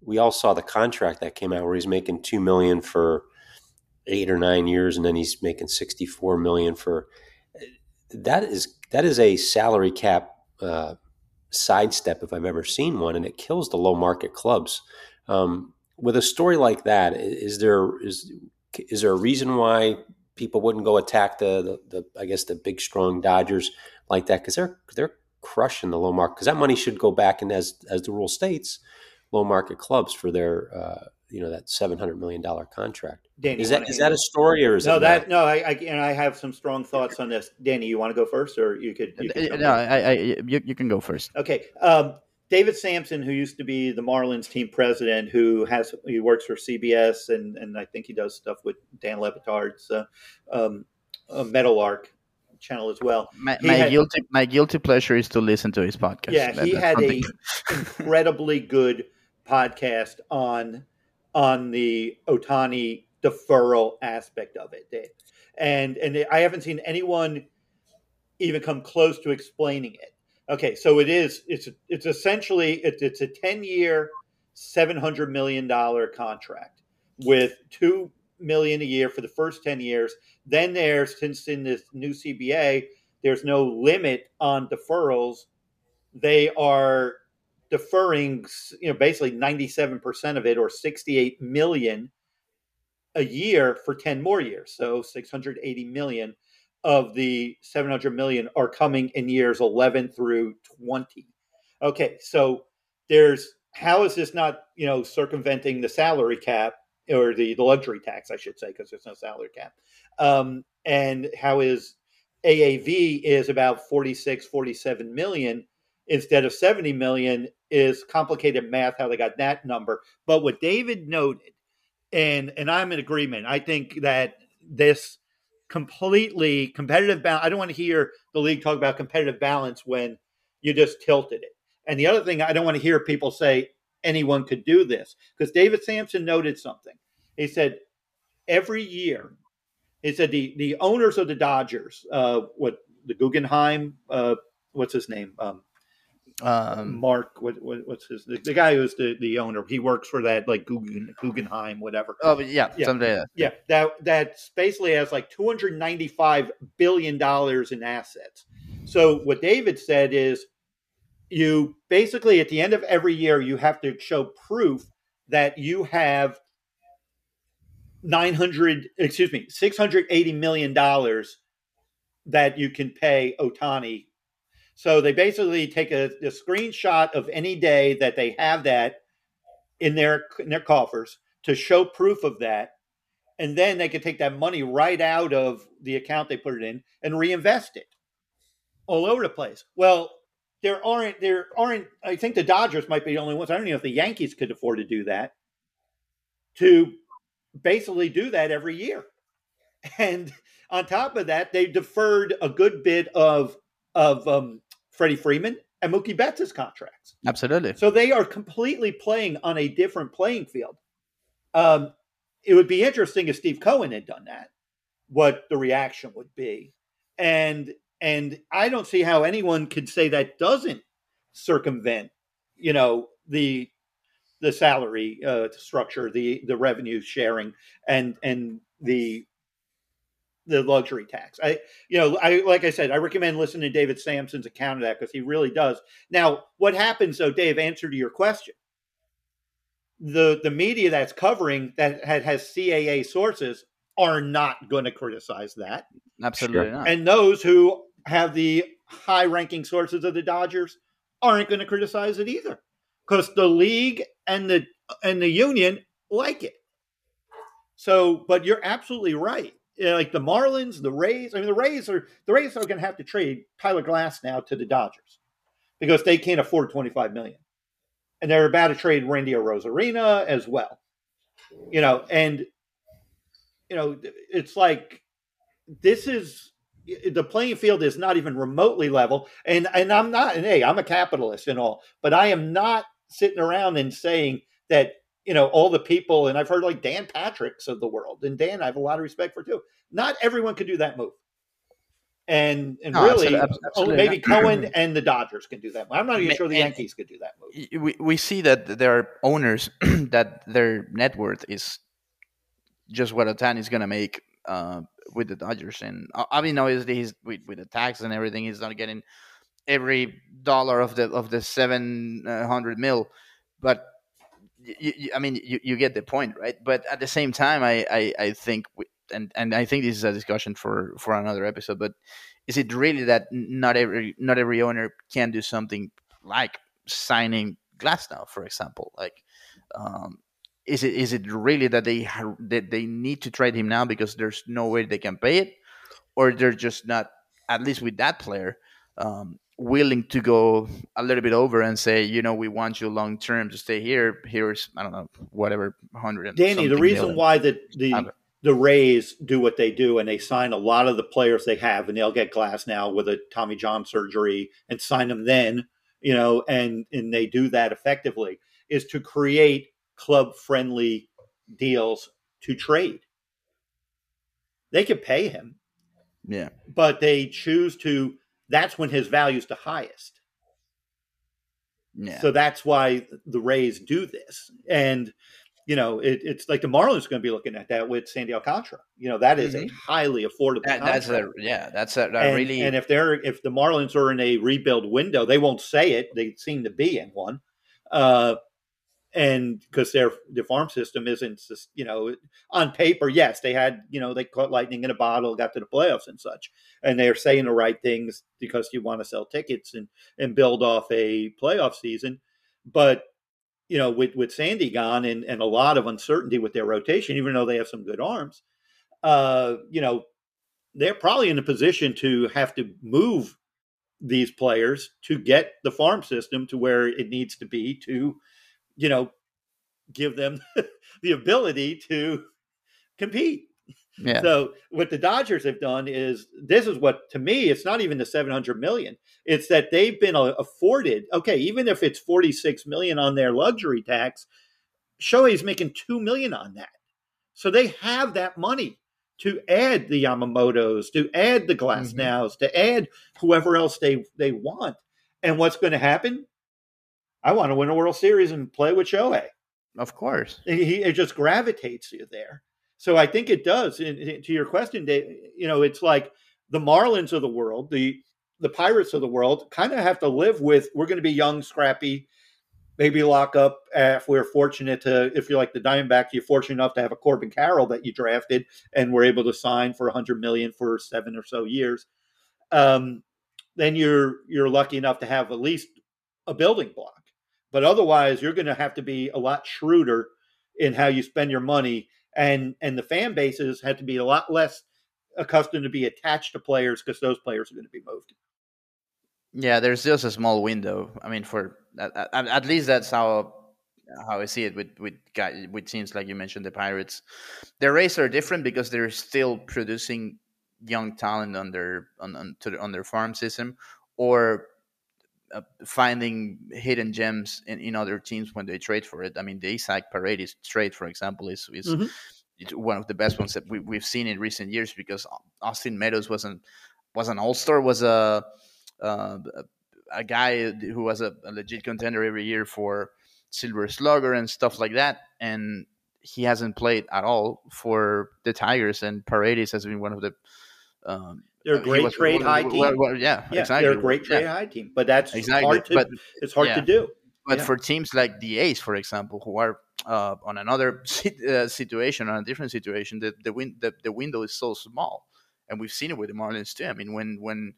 we all saw the contract that came out where he's making two million for eight or nine years, and then he's making sixty-four million for that is that is a salary cap uh, sidestep if I've ever seen one, and it kills the low market clubs. Um, with a story like that, is there is is there a reason why people wouldn't go attack the the, the I guess the big strong Dodgers like that because they're they're crushing the low market because that money should go back and as as the rule states, low market clubs for their uh, you know that seven hundred million dollar contract. Danny, is that is that a story or is no that no? I, I and I have some strong thoughts on this. Danny, you want to go first, or you could? You could no, I, I, you, you can go first. Okay, um, David Samson, who used to be the Marlins team president, who has he works for CBS and and I think he does stuff with Dan Le Batard's uh, um, uh, Meadowlark channel as well. My, my had, guilty my guilty pleasure is to listen to his podcast. Yeah, he that, had a <laughs> incredibly good podcast on on the Ohtani deferral aspect of it, Dave. And and I haven't seen anyone even come close to explaining it. Okay, so it is it's it's essentially it, it's a 10-year, 700 million dollar contract with 2 million a year for the first 10 years. Then there's since in this new CBA there's no limit on deferrals. They are deferring, you know, basically 97% of it or 68 million a year for 10 more years. So 680 million of the 700 million are coming in years 11 through 20. Okay, so there's how is this not, you know, circumventing the salary cap or the, the luxury tax, I should say, because there's no salary cap. Um, and how is AAV is about 46, 47 million instead of 70 million is complicated math how they got that number. But what David noted, and and I'm in agreement. I think that this completely competitive balance. I don't want to hear the league talk about competitive balance when you just tilted it. And the other thing, I don't want to hear people say anyone could do this because David Samson noted something. He said every year, he said the the owners of the Dodgers, uh, what the Guggenheim, uh, what's his name, um, um, Mark, what, what, what's his the, the, guy who's the, the owner? He works for that like Guggen, Guggenheim, whatever. Oh, yeah, yeah, someday. Yeah, that that's basically has like two hundred ninety five billion dollars in assets. So what David said is, you basically at the end of every year you have to show proof that you have nine hundred, excuse me, six hundred eighty million dollars that you can pay Ohtani so they basically take a, a screenshot of any day that they have that in their in their coffers to show proof of that, and then they can take that money right out of the account they put it in and reinvest it all over the place. Well, there aren't there aren't. I think the Dodgers might be the only ones. I don't know if the Yankees could afford to do that. To basically do that every year, and on top of that, they deferred a good bit of of um, Freddie Freeman and Mookie Betts' contracts. Absolutely. So they are completely playing on a different playing field. Um, it would be interesting if Steve Cohen had done that, what the reaction would be. And and I don't see how anyone could say that doesn't circumvent, you know, the the salary uh, structure, the the revenue sharing, and and the the luxury tax. I, you know, I like I said, I recommend listening to David Samson's account of that because he really does. Now, what happens though, Dave? Answer to your question. The the media that's covering that has CAA sources are not going to criticize that. Absolutely sure. not. And those who have the high ranking sources of the Dodgers aren't going to criticize it either because the league and the and the union like it. So, but you're absolutely right. You know, like the Marlins, the Rays. I mean, the Rays are the Rays are going to have to trade Tyler Glasnow to the Dodgers because they can't afford 25 million, and they're about to trade Randy Arozarena as well. You know, and you know, it's like this is the playing field is not even remotely level. And and I'm not, and hey, I'm a capitalist and all, but I am not sitting around and saying that you know all the people. And I've heard like Dan Patrick's of the world, and Dan, I have a lot of respect for too. Not everyone could do that move. And and no, really, absolutely. maybe Cohen and the Dodgers can do that. I'm not even sure the Yankees could do that move. We we see that there are owners <clears throat> that their net worth is just what Ohtani is going to make uh, with the Dodgers. And uh, I mean, obviously, he's with, with the tax and everything, he's not getting every dollar of the of the seven hundred mil, but. You, you, I mean, you, you get the point, right? But at the same time, I, I, I think, we, and, and I think this is a discussion for, for another episode. But is it really that not every not every owner can do something like signing Glasnow, for example? Like, um, is it is it really that they that they need to trade him now because there's no way they can pay it, or they're just not at least with that player um, willing to go a little bit over and say, you know, we want you long term to stay here. Here's I don't know whatever hundred. Danny, the reason million. why the the the Rays do what they do and they sign a lot of the players they have, and they'll get Glasnow with a Tommy John surgery and sign them then, you know, and and they do that effectively is to create club friendly deals to trade. They could pay him. Yeah. But they choose to that's when his value is the highest. Yeah. So that's why the Rays do this. And you know, it, it's like the Marlins are going to be looking at that with Sandy Alcantara. You know, that is mm-hmm. a highly affordable. That, that's a yeah, that's a, and, really. And if they're if the Marlins are in a rebuild window, they won't say it. They seem to be in one. Uh, and because their the farm system isn't you know on paper yes they had you know they caught lightning in a bottle got to the playoffs and such and they're saying the right things because you want to sell tickets and and build off a playoff season. But you know with with sandy gone and and a lot of uncertainty with their rotation even though they have some good arms uh you know they're probably in a position to have to move these players to get the farm system to where it needs to be to you know, give them <laughs> the ability to compete. Yeah. So what the Dodgers have done is this is what to me it's not even the 700 million. It's that they've been afforded okay, even if it's 46 million on their luxury tax, Shohei's making 2 million on that. So they have that money to add the Yamamotos, to add the Glass mm-hmm. Nows, to add whoever else they they want. And what's going to happen? I want to win a World Series and play with Shohei. Of course, he it just gravitates you there. So I think it does. to your question, Dave, you know, it's like the Marlins of the world, the the Pirates of the world, kind of have to live with. We're going to be young, scrappy, maybe lock up if we're fortunate to. If you're like the Diamondbacks, you're fortunate enough to have a Corbin Carroll that you drafted and were able to sign for a hundred million for seven or so years. Um, then you're you're lucky enough to have at least a building block. But otherwise, you're going to have to be a lot shrewder in how you spend your money, and and the fan bases have to be a lot less accustomed to be attached to players because those players are going to be moved. Yeah, there's just a small window. I mean, for at, at least that's how how I see it with with guys, with teams like you mentioned, the Pirates. Their race are different because they're still producing young talent on their on on their farm system, or uh, finding hidden gems in, in other teams when they trade for it. I mean, the Isaac Paredes trade, for example, is is mm-hmm. one of the best ones that we, we've seen in recent years because Austin Meadows wasn't was an all star, was a uh, a guy who was a, a, legit contender every year for Silver Slugger and stuff like that, and he hasn't played at all for the Tigers. And Paredes has been one of the um, they're a great trade high team. Well, well, yeah, yeah, exactly. They're a great trade Yeah. high team, but that's Exactly, hard to but- it's hard yeah. to do. But Yeah. for teams like the A's, for example, who are uh, on another <laughs> sit- uh, situation, on a different situation, the the, win- the the window is so small, and we've seen it with the Marlins too. I mean, when when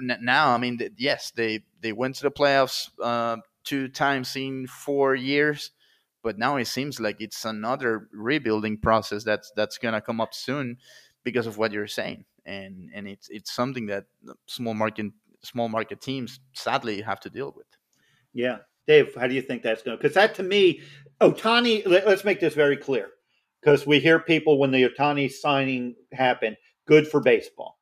n- now, I mean, yes, they they went to the playoffs uh, two times in four years, but now it seems like it's another rebuilding process that's that's gonna come up soon because of what you're saying, and and it's it's something that small market small market teams sadly have to deal with. Yeah. Dave, how do you think that's going? Because that to me, Ohtani, let, us make this very clear. Because we hear people when the Ohtani signing happened, good for baseball.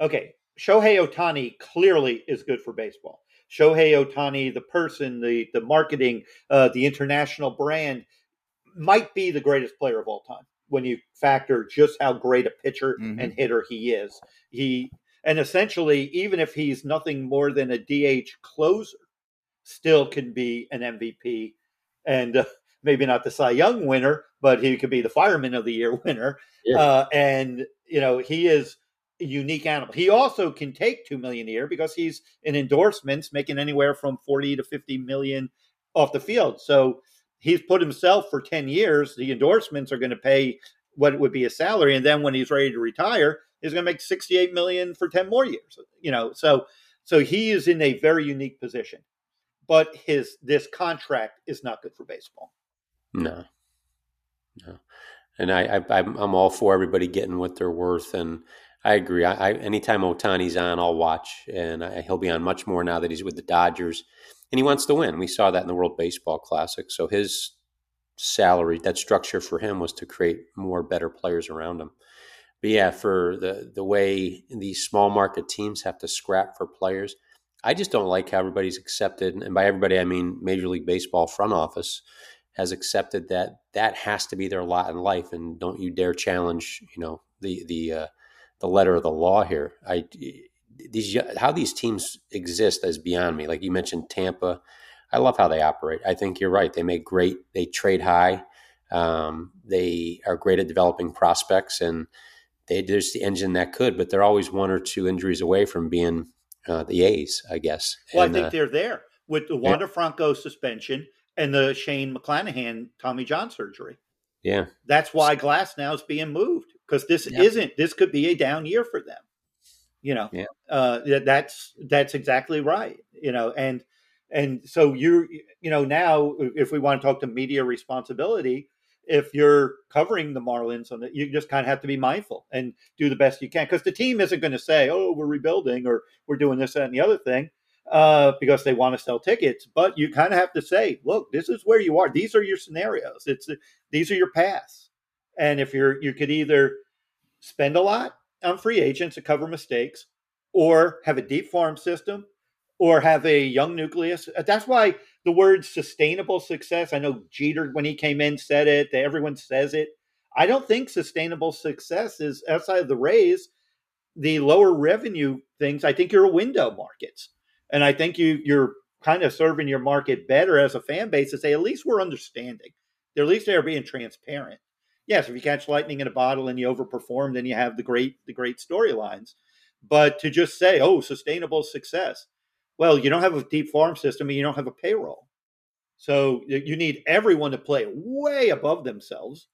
Okay. Shohei Ohtani clearly is good for baseball. Shohei Ohtani, the person, the, the marketing, uh, the international brand, might be the greatest player of all time when you factor just how great a pitcher Mhm. and hitter he is. He and essentially, even if he's nothing more than a DH closer, still can be an MVP and uh, maybe not the Cy Young winner, but he could be the Fireman of the Year winner. Yeah. Uh, and you know, he is a unique animal. He also can take two million a year because he's in endorsements making anywhere from forty to fifty million off the field. So he's put himself for ten years. The endorsements are going to pay what it would be a salary, and then when he's ready to retire, he's going to make sixty-eight million for ten more years. You know, so so he is in a very unique position. But his this contract is not good for baseball. No, no, and I, I I'm all for everybody getting what they're worth, and I agree. I, I anytime Ohtani's on, I'll watch, and I, he'll be on much more now that he's with the Dodgers, and he wants to win. We saw that in the World Baseball Classic. So his salary, that structure for him was to create more better players around him. But yeah, for the the way these small market teams have to scrap for players, I just don't like how everybody's accepted, and by everybody I mean Major League Baseball front office has accepted that that has to be their lot in life, and don't you dare challenge, you know, the the uh, the letter of the law here. I these how these teams exist is beyond me. Like you mentioned, Tampa. I love how they operate. I think you're right. They make great. They trade high. Um, they are great at developing prospects, and they there's the engine that could, but they're always one or two injuries away from being uh, the A's, I guess. Well, And, I think uh, they're there with the Wander Franco suspension and the Shane McClanahan Tommy John surgery. yeah, That's why Glasnow is being moved because this Yeah. isn't. This could be a down year for them. You know, Yeah. uh, that's that's exactly right. You know, and and so you're, you know now if we want to talk to media responsibility, if you're covering the Marlins, on the, you just kind of have to be mindful and do the best you can because the team isn't going to say, "Oh, we're rebuilding" or "We're doing this, that, and the other thing." Uh, because they want to sell tickets, but you kind of have to say, "Look, this is where you are. These are your scenarios. It's these are your paths." And if you're, you could either spend a lot on free agents to cover mistakes, or have a deep farm system, or have a young nucleus. Uh, that's why the word sustainable success. I know Jeter when he came in said it. Everyone says it. I don't think sustainable success is outside of the Rays, the lower revenue things. I think you're a window markets, and I think you you're kind of serving your market better as a fan base to say at least we're understanding. At least they're being transparent. Yes, if you catch lightning in a bottle and you overperform, then you have the great the great storylines. But to just say, oh, sustainable success, well, you don't have a deep farm system and you don't have a payroll. So you need everyone to play way above themselves.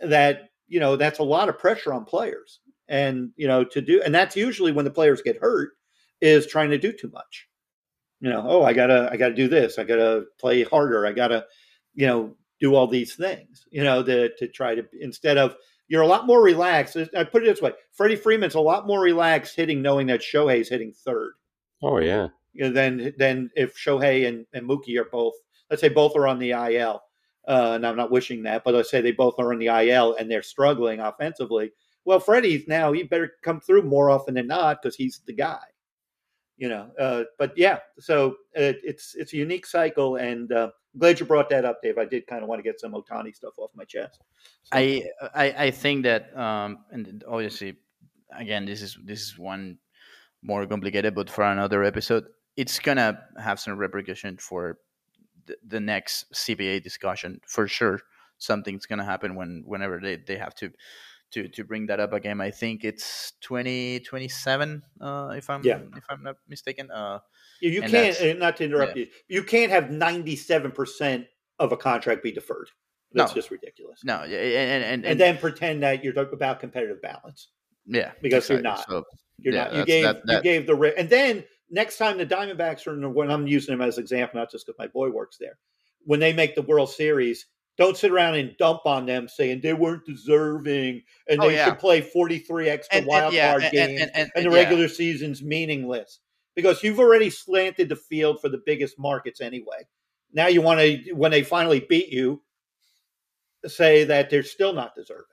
That, you know, that's a lot of pressure on players. And, you know, to do and that's usually when the players get hurt is trying to do too much. You know, oh, I gotta I gotta do this, I gotta play harder, I gotta, you know, do all these things, you know, to to try to instead of you're a lot more relaxed. I put it this way: Freddie Freeman's a lot more relaxed hitting, knowing that Shohei's hitting third, oh yeah, you know, than than if Shohei and, and Mookie are both. Let's say both are on the IL, uh, and I'm not wishing that, but let's say they both are on the IL and they're struggling offensively. Well, Freddie's now he better come through more often than not because he's the guy, you know. Uh, but yeah, so it, it's it's a unique cycle, and uh, glad you brought that up, Dave. I did kind of want to get some Ohtani stuff off my chest. So- I, I I think that um and obviously again this is this is one more complicated but for another episode it's gonna have some repercussion for the, the next CBA discussion for sure. Something's to happen when whenever they, they have to to to bring that up again. I think it's 2027 uh, if I'm Yeah. if I'm not mistaken. Uh, You, can't, not to interrupt you, you can't have 97% of a contract be deferred. That's No. just ridiculous. no, yeah, and and, and, And then pretend that you're talking about competitive balance. yeah, because you're not. So, You're Yeah, not. You gave that- you gave the ri- and then next time the Diamondbacks are in the, when I'm using them as an example, not just because my boy works there. When they make the World Series, don't sit around and dump on them saying they weren't deserving and Oh, they yeah. should play 43 extra and, and, wild yeah, card and, games and, the yeah. regular season's meaningless because you've already slanted the field for the biggest markets anyway. Now you want to when they finally beat you, say that they're still not deserving.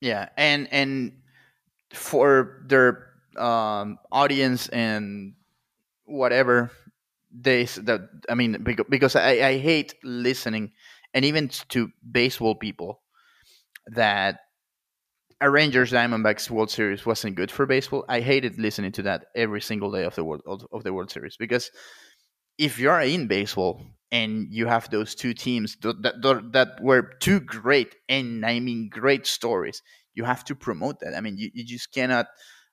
Yeah, and and for their um, audience and whatever they that I mean because, because I, I hate listening and even to baseball people that a Rangers Diamondbacks World Series wasn't good for baseball. I hated listening to that every single day of the world of, the World Series because if you're in baseball and you have those two teams that that, that were two great and I mean great stories, you have to promote that. I mean, you, you just cannot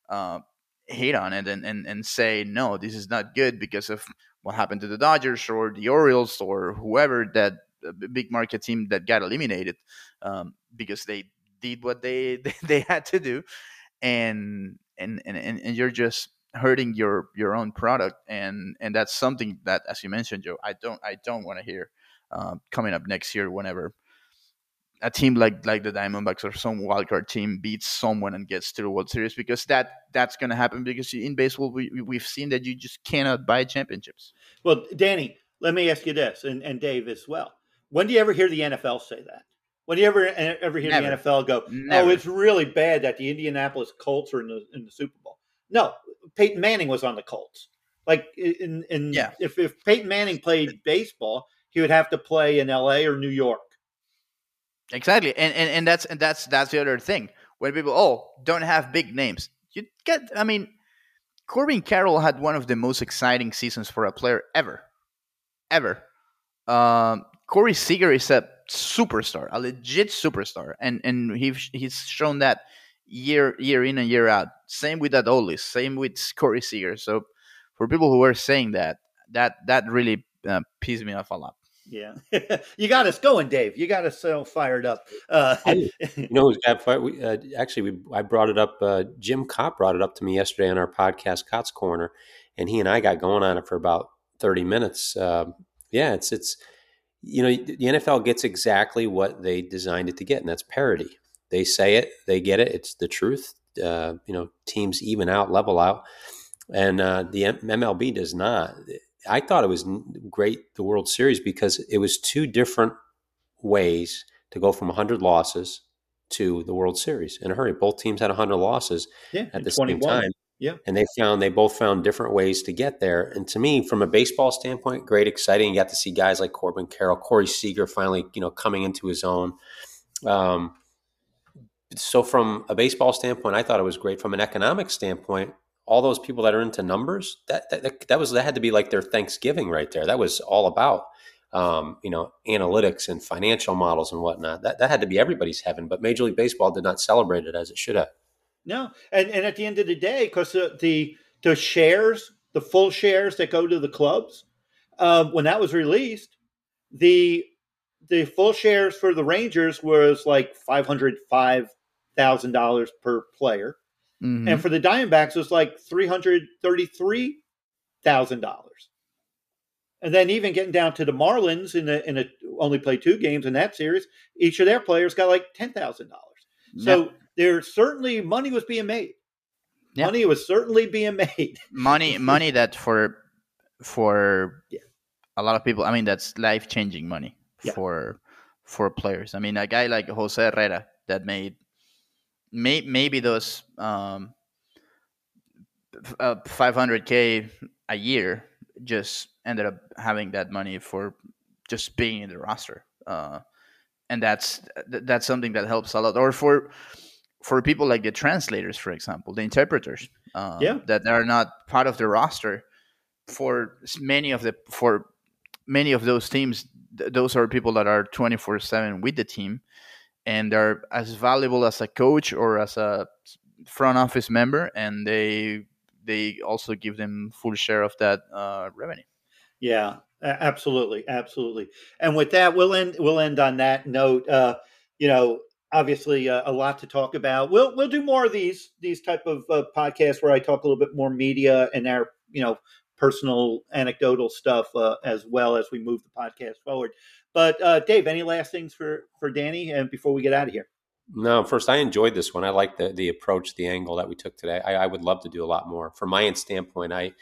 uh, hate on it and, and, and say no, this is not good because of what happened to the Dodgers or the Orioles or whoever that big market team that got eliminated um, because they did what they <laughs> they had to do, and and and and, you're just hurting your your own product and and that's something that as you mentioned joe i don't i don't want to hear um, coming up next year whenever a team like like the diamondbacks or some wildcard team beats someone and gets to the world series because that that's going to happen because in baseball we- we've seen that you just cannot buy championships Well, Danny, let me ask you this, and, and Dave as well. When do you ever hear the NFL say that? When do you ever ever hear Never. the NFL go, Never. "Oh, it's really bad that the Indianapolis Colts are in the in the Super Bowl"? No, Peyton Manning was on the Colts. Like in in Yeah. if if Peyton Manning played baseball, he would have to play in L.A. or New York. Exactly, and, and and that's and that's that's the other thing. When people oh don't have big names, you get. I mean, Corbin Carroll had one of the most exciting seasons for a player ever, ever. Um, Corey Seager is a superstar, a legit superstar, and and he he's shown that year year in and year out. Same with that Adolis, same with Corey Seager. So for people who are saying that, that that really uh, pissed me off a lot. Yeah, <laughs> you got us going, Dave. You got us so fired up. Uh, I- <laughs> You know who's got fight? We, uh, actually, we, I brought it up. Uh, Jim Cott brought it up to me yesterday on our podcast, Cott's Corner, and he and I got going on it for about thirty minutes. Um yeah, it's it's you know the NFL gets exactly what they designed it to get, and that's parity. They say it, they get it. It's the truth. Uh, you know, teams even out, level out, and uh, the M- MLB does not. I thought it was great the World Series because it was two different ways to go from 100 losses to the World Series in a hurry. Both teams had 100 losses yeah, at the same time. Yeah. And they found they both found different ways to get there. And to me, from a baseball standpoint, great, exciting. You got to see guys like Corbin Carroll, Corey Seager finally, you know, coming into his own. Um, so from a baseball standpoint, I thought it was great. From an economic standpoint, all those people that are into numbers, that that, that, was that had to be like their Thanksgiving right there. That was all about um, you know, analytics and financial models and whatnot. That that had to be everybody's heaven. But Major League Baseball did not celebrate it as it should have. No, and and at the end of the day, because the, the the shares, the full shares that go to the clubs, uh, when that was released, the the full shares for the Rangers was like five hundred five thousand dollars per player, Mhm. and for the Diamondbacks it was like three hundred thirty three thousand dollars. And then even getting down to the Marlins in a in a only play two games in that series, each of their players got like ten thousand dollars. So there certainly money was being made. Yeah. Money was certainly being <laughs> made. money money that for for Yeah. a lot of people i mean that's life changing money Yeah. for for players i mean a guy like jose herrera that made may, maybe those um uh, 500k a year just ended up having that money for just being in the roster uh and that's that's something that helps a lot or for for people like the translators for example the interpreters um, Yeah. that are not part of the roster for many of the for many of those teams, th- those are people that are 24 7 with the team and are as valuable as a coach or as a front office member, and they they also give them full share of that uh, revenue. Yeah, absolutely, absolutely. And with that, we'll end we'll end on that note. Uh, you know, obviously uh, a lot to talk about. We'll we'll do more of these these type of uh, podcasts where I talk a little bit more media and our you know personal anecdotal stuff uh, as well as we move the podcast forward. But uh, Dave, any last things for for Danny and before we get out of here? No, first I enjoyed this one. I like the the approach, the angle that we took today. I, I would love to do a lot more. From my standpoint, I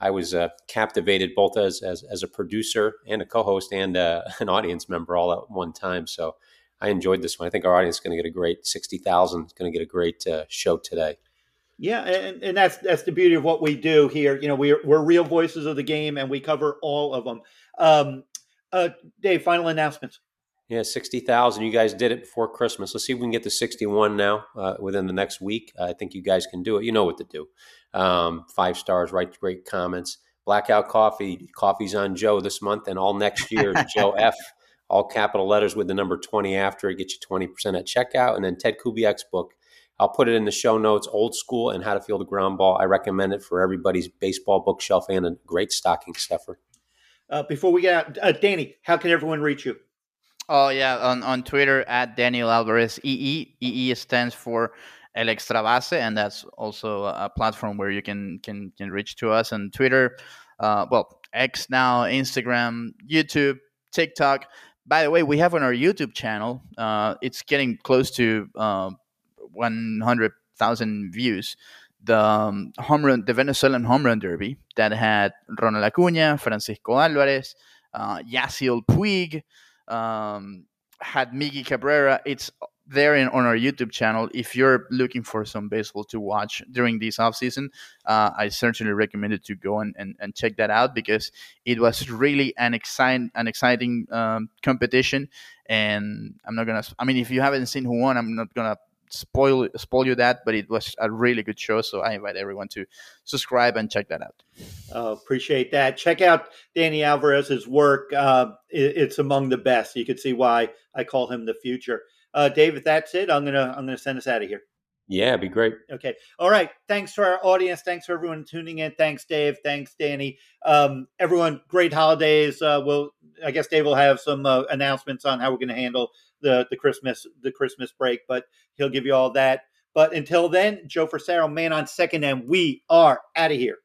I was uh, captivated both as, as as a producer and a co-host and uh, <laughs> an audience member all at one time. So I enjoyed this one. I think our audience is going to get a great sixty thousand. Is going to get a great uh, show today. Yeah, and, and that's that's the beauty of what we do here. You know, we're we're real voices of the game, and we cover all of them. Um, uh, Dave, final announcements. Yeah, sixty thousand. You guys did it before Christmas. Let's see if we can get to sixty-one now uh, within the next week. I think you guys can do it. You know what to do. Um, five stars, write great comments. Blackout Coffee, coffee's on Joe this month and all next year. <laughs> Joe F, all capital letters with the number twenty after it gets you twenty percent at checkout. And then Ted Kubiak's book. I'll put it in the show notes. Old school and how to field a ground ball. I recommend it for everybody's baseball bookshelf and a great stocking stuffer. Uh, before we get out, uh, Danny, how can everyone reach you? Oh yeah, on, on Twitter at Daniel Alvarez EE. EE stands for El Extrabase, and that's also a platform where you can can can reach to us on Twitter. Uh, well, X now, Instagram, YouTube, TikTok. By the way, we have on our YouTube channel. Uh, it's getting close to uh, 100,000 views the um, home run, the Venezuelan home run derby that had Ronald Acuna, Francisco Alvarez, uh, Yasiel Puig, um, had Miggy Cabrera. It's there in, on our YouTube channel. If you're looking for some baseball to watch during this offseason, uh, I certainly recommend it to go and, and, and, check that out because it was really an exciting an exciting um, competition. And I'm not gonna. I mean, if you haven't seen who won, I'm not gonna spoil spoil you that, but it was a really good show. So I invite everyone to subscribe and check that out. Oh, appreciate that. Check out Danny Alvarez's work. Uh, it, it's among the best. You can see why I call him the future. Uh, David, that's it. I'm gonna I'm gonna send us out of here. Yeah, it'd be great. Okay. All right. Thanks to our audience. Thanks for everyone tuning in. Thanks, Dave. Thanks, Danny. Um, everyone, great holidays. Uh, we'll, I guess Dave will have some uh, announcements on how we're going to handle the the Christmas the Christmas break, but he'll give you all that. But until then, Joe Frisaro, man on second, and we are out of here.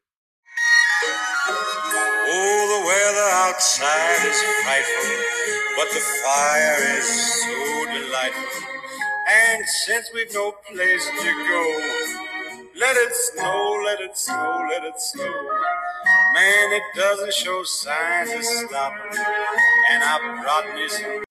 Oh, the weather outside is frightful, but the fire is so delightful. And since we've no place to go, let it snow, let it snow, let it snow. Man, it doesn't show signs of stopping, and I brought me some.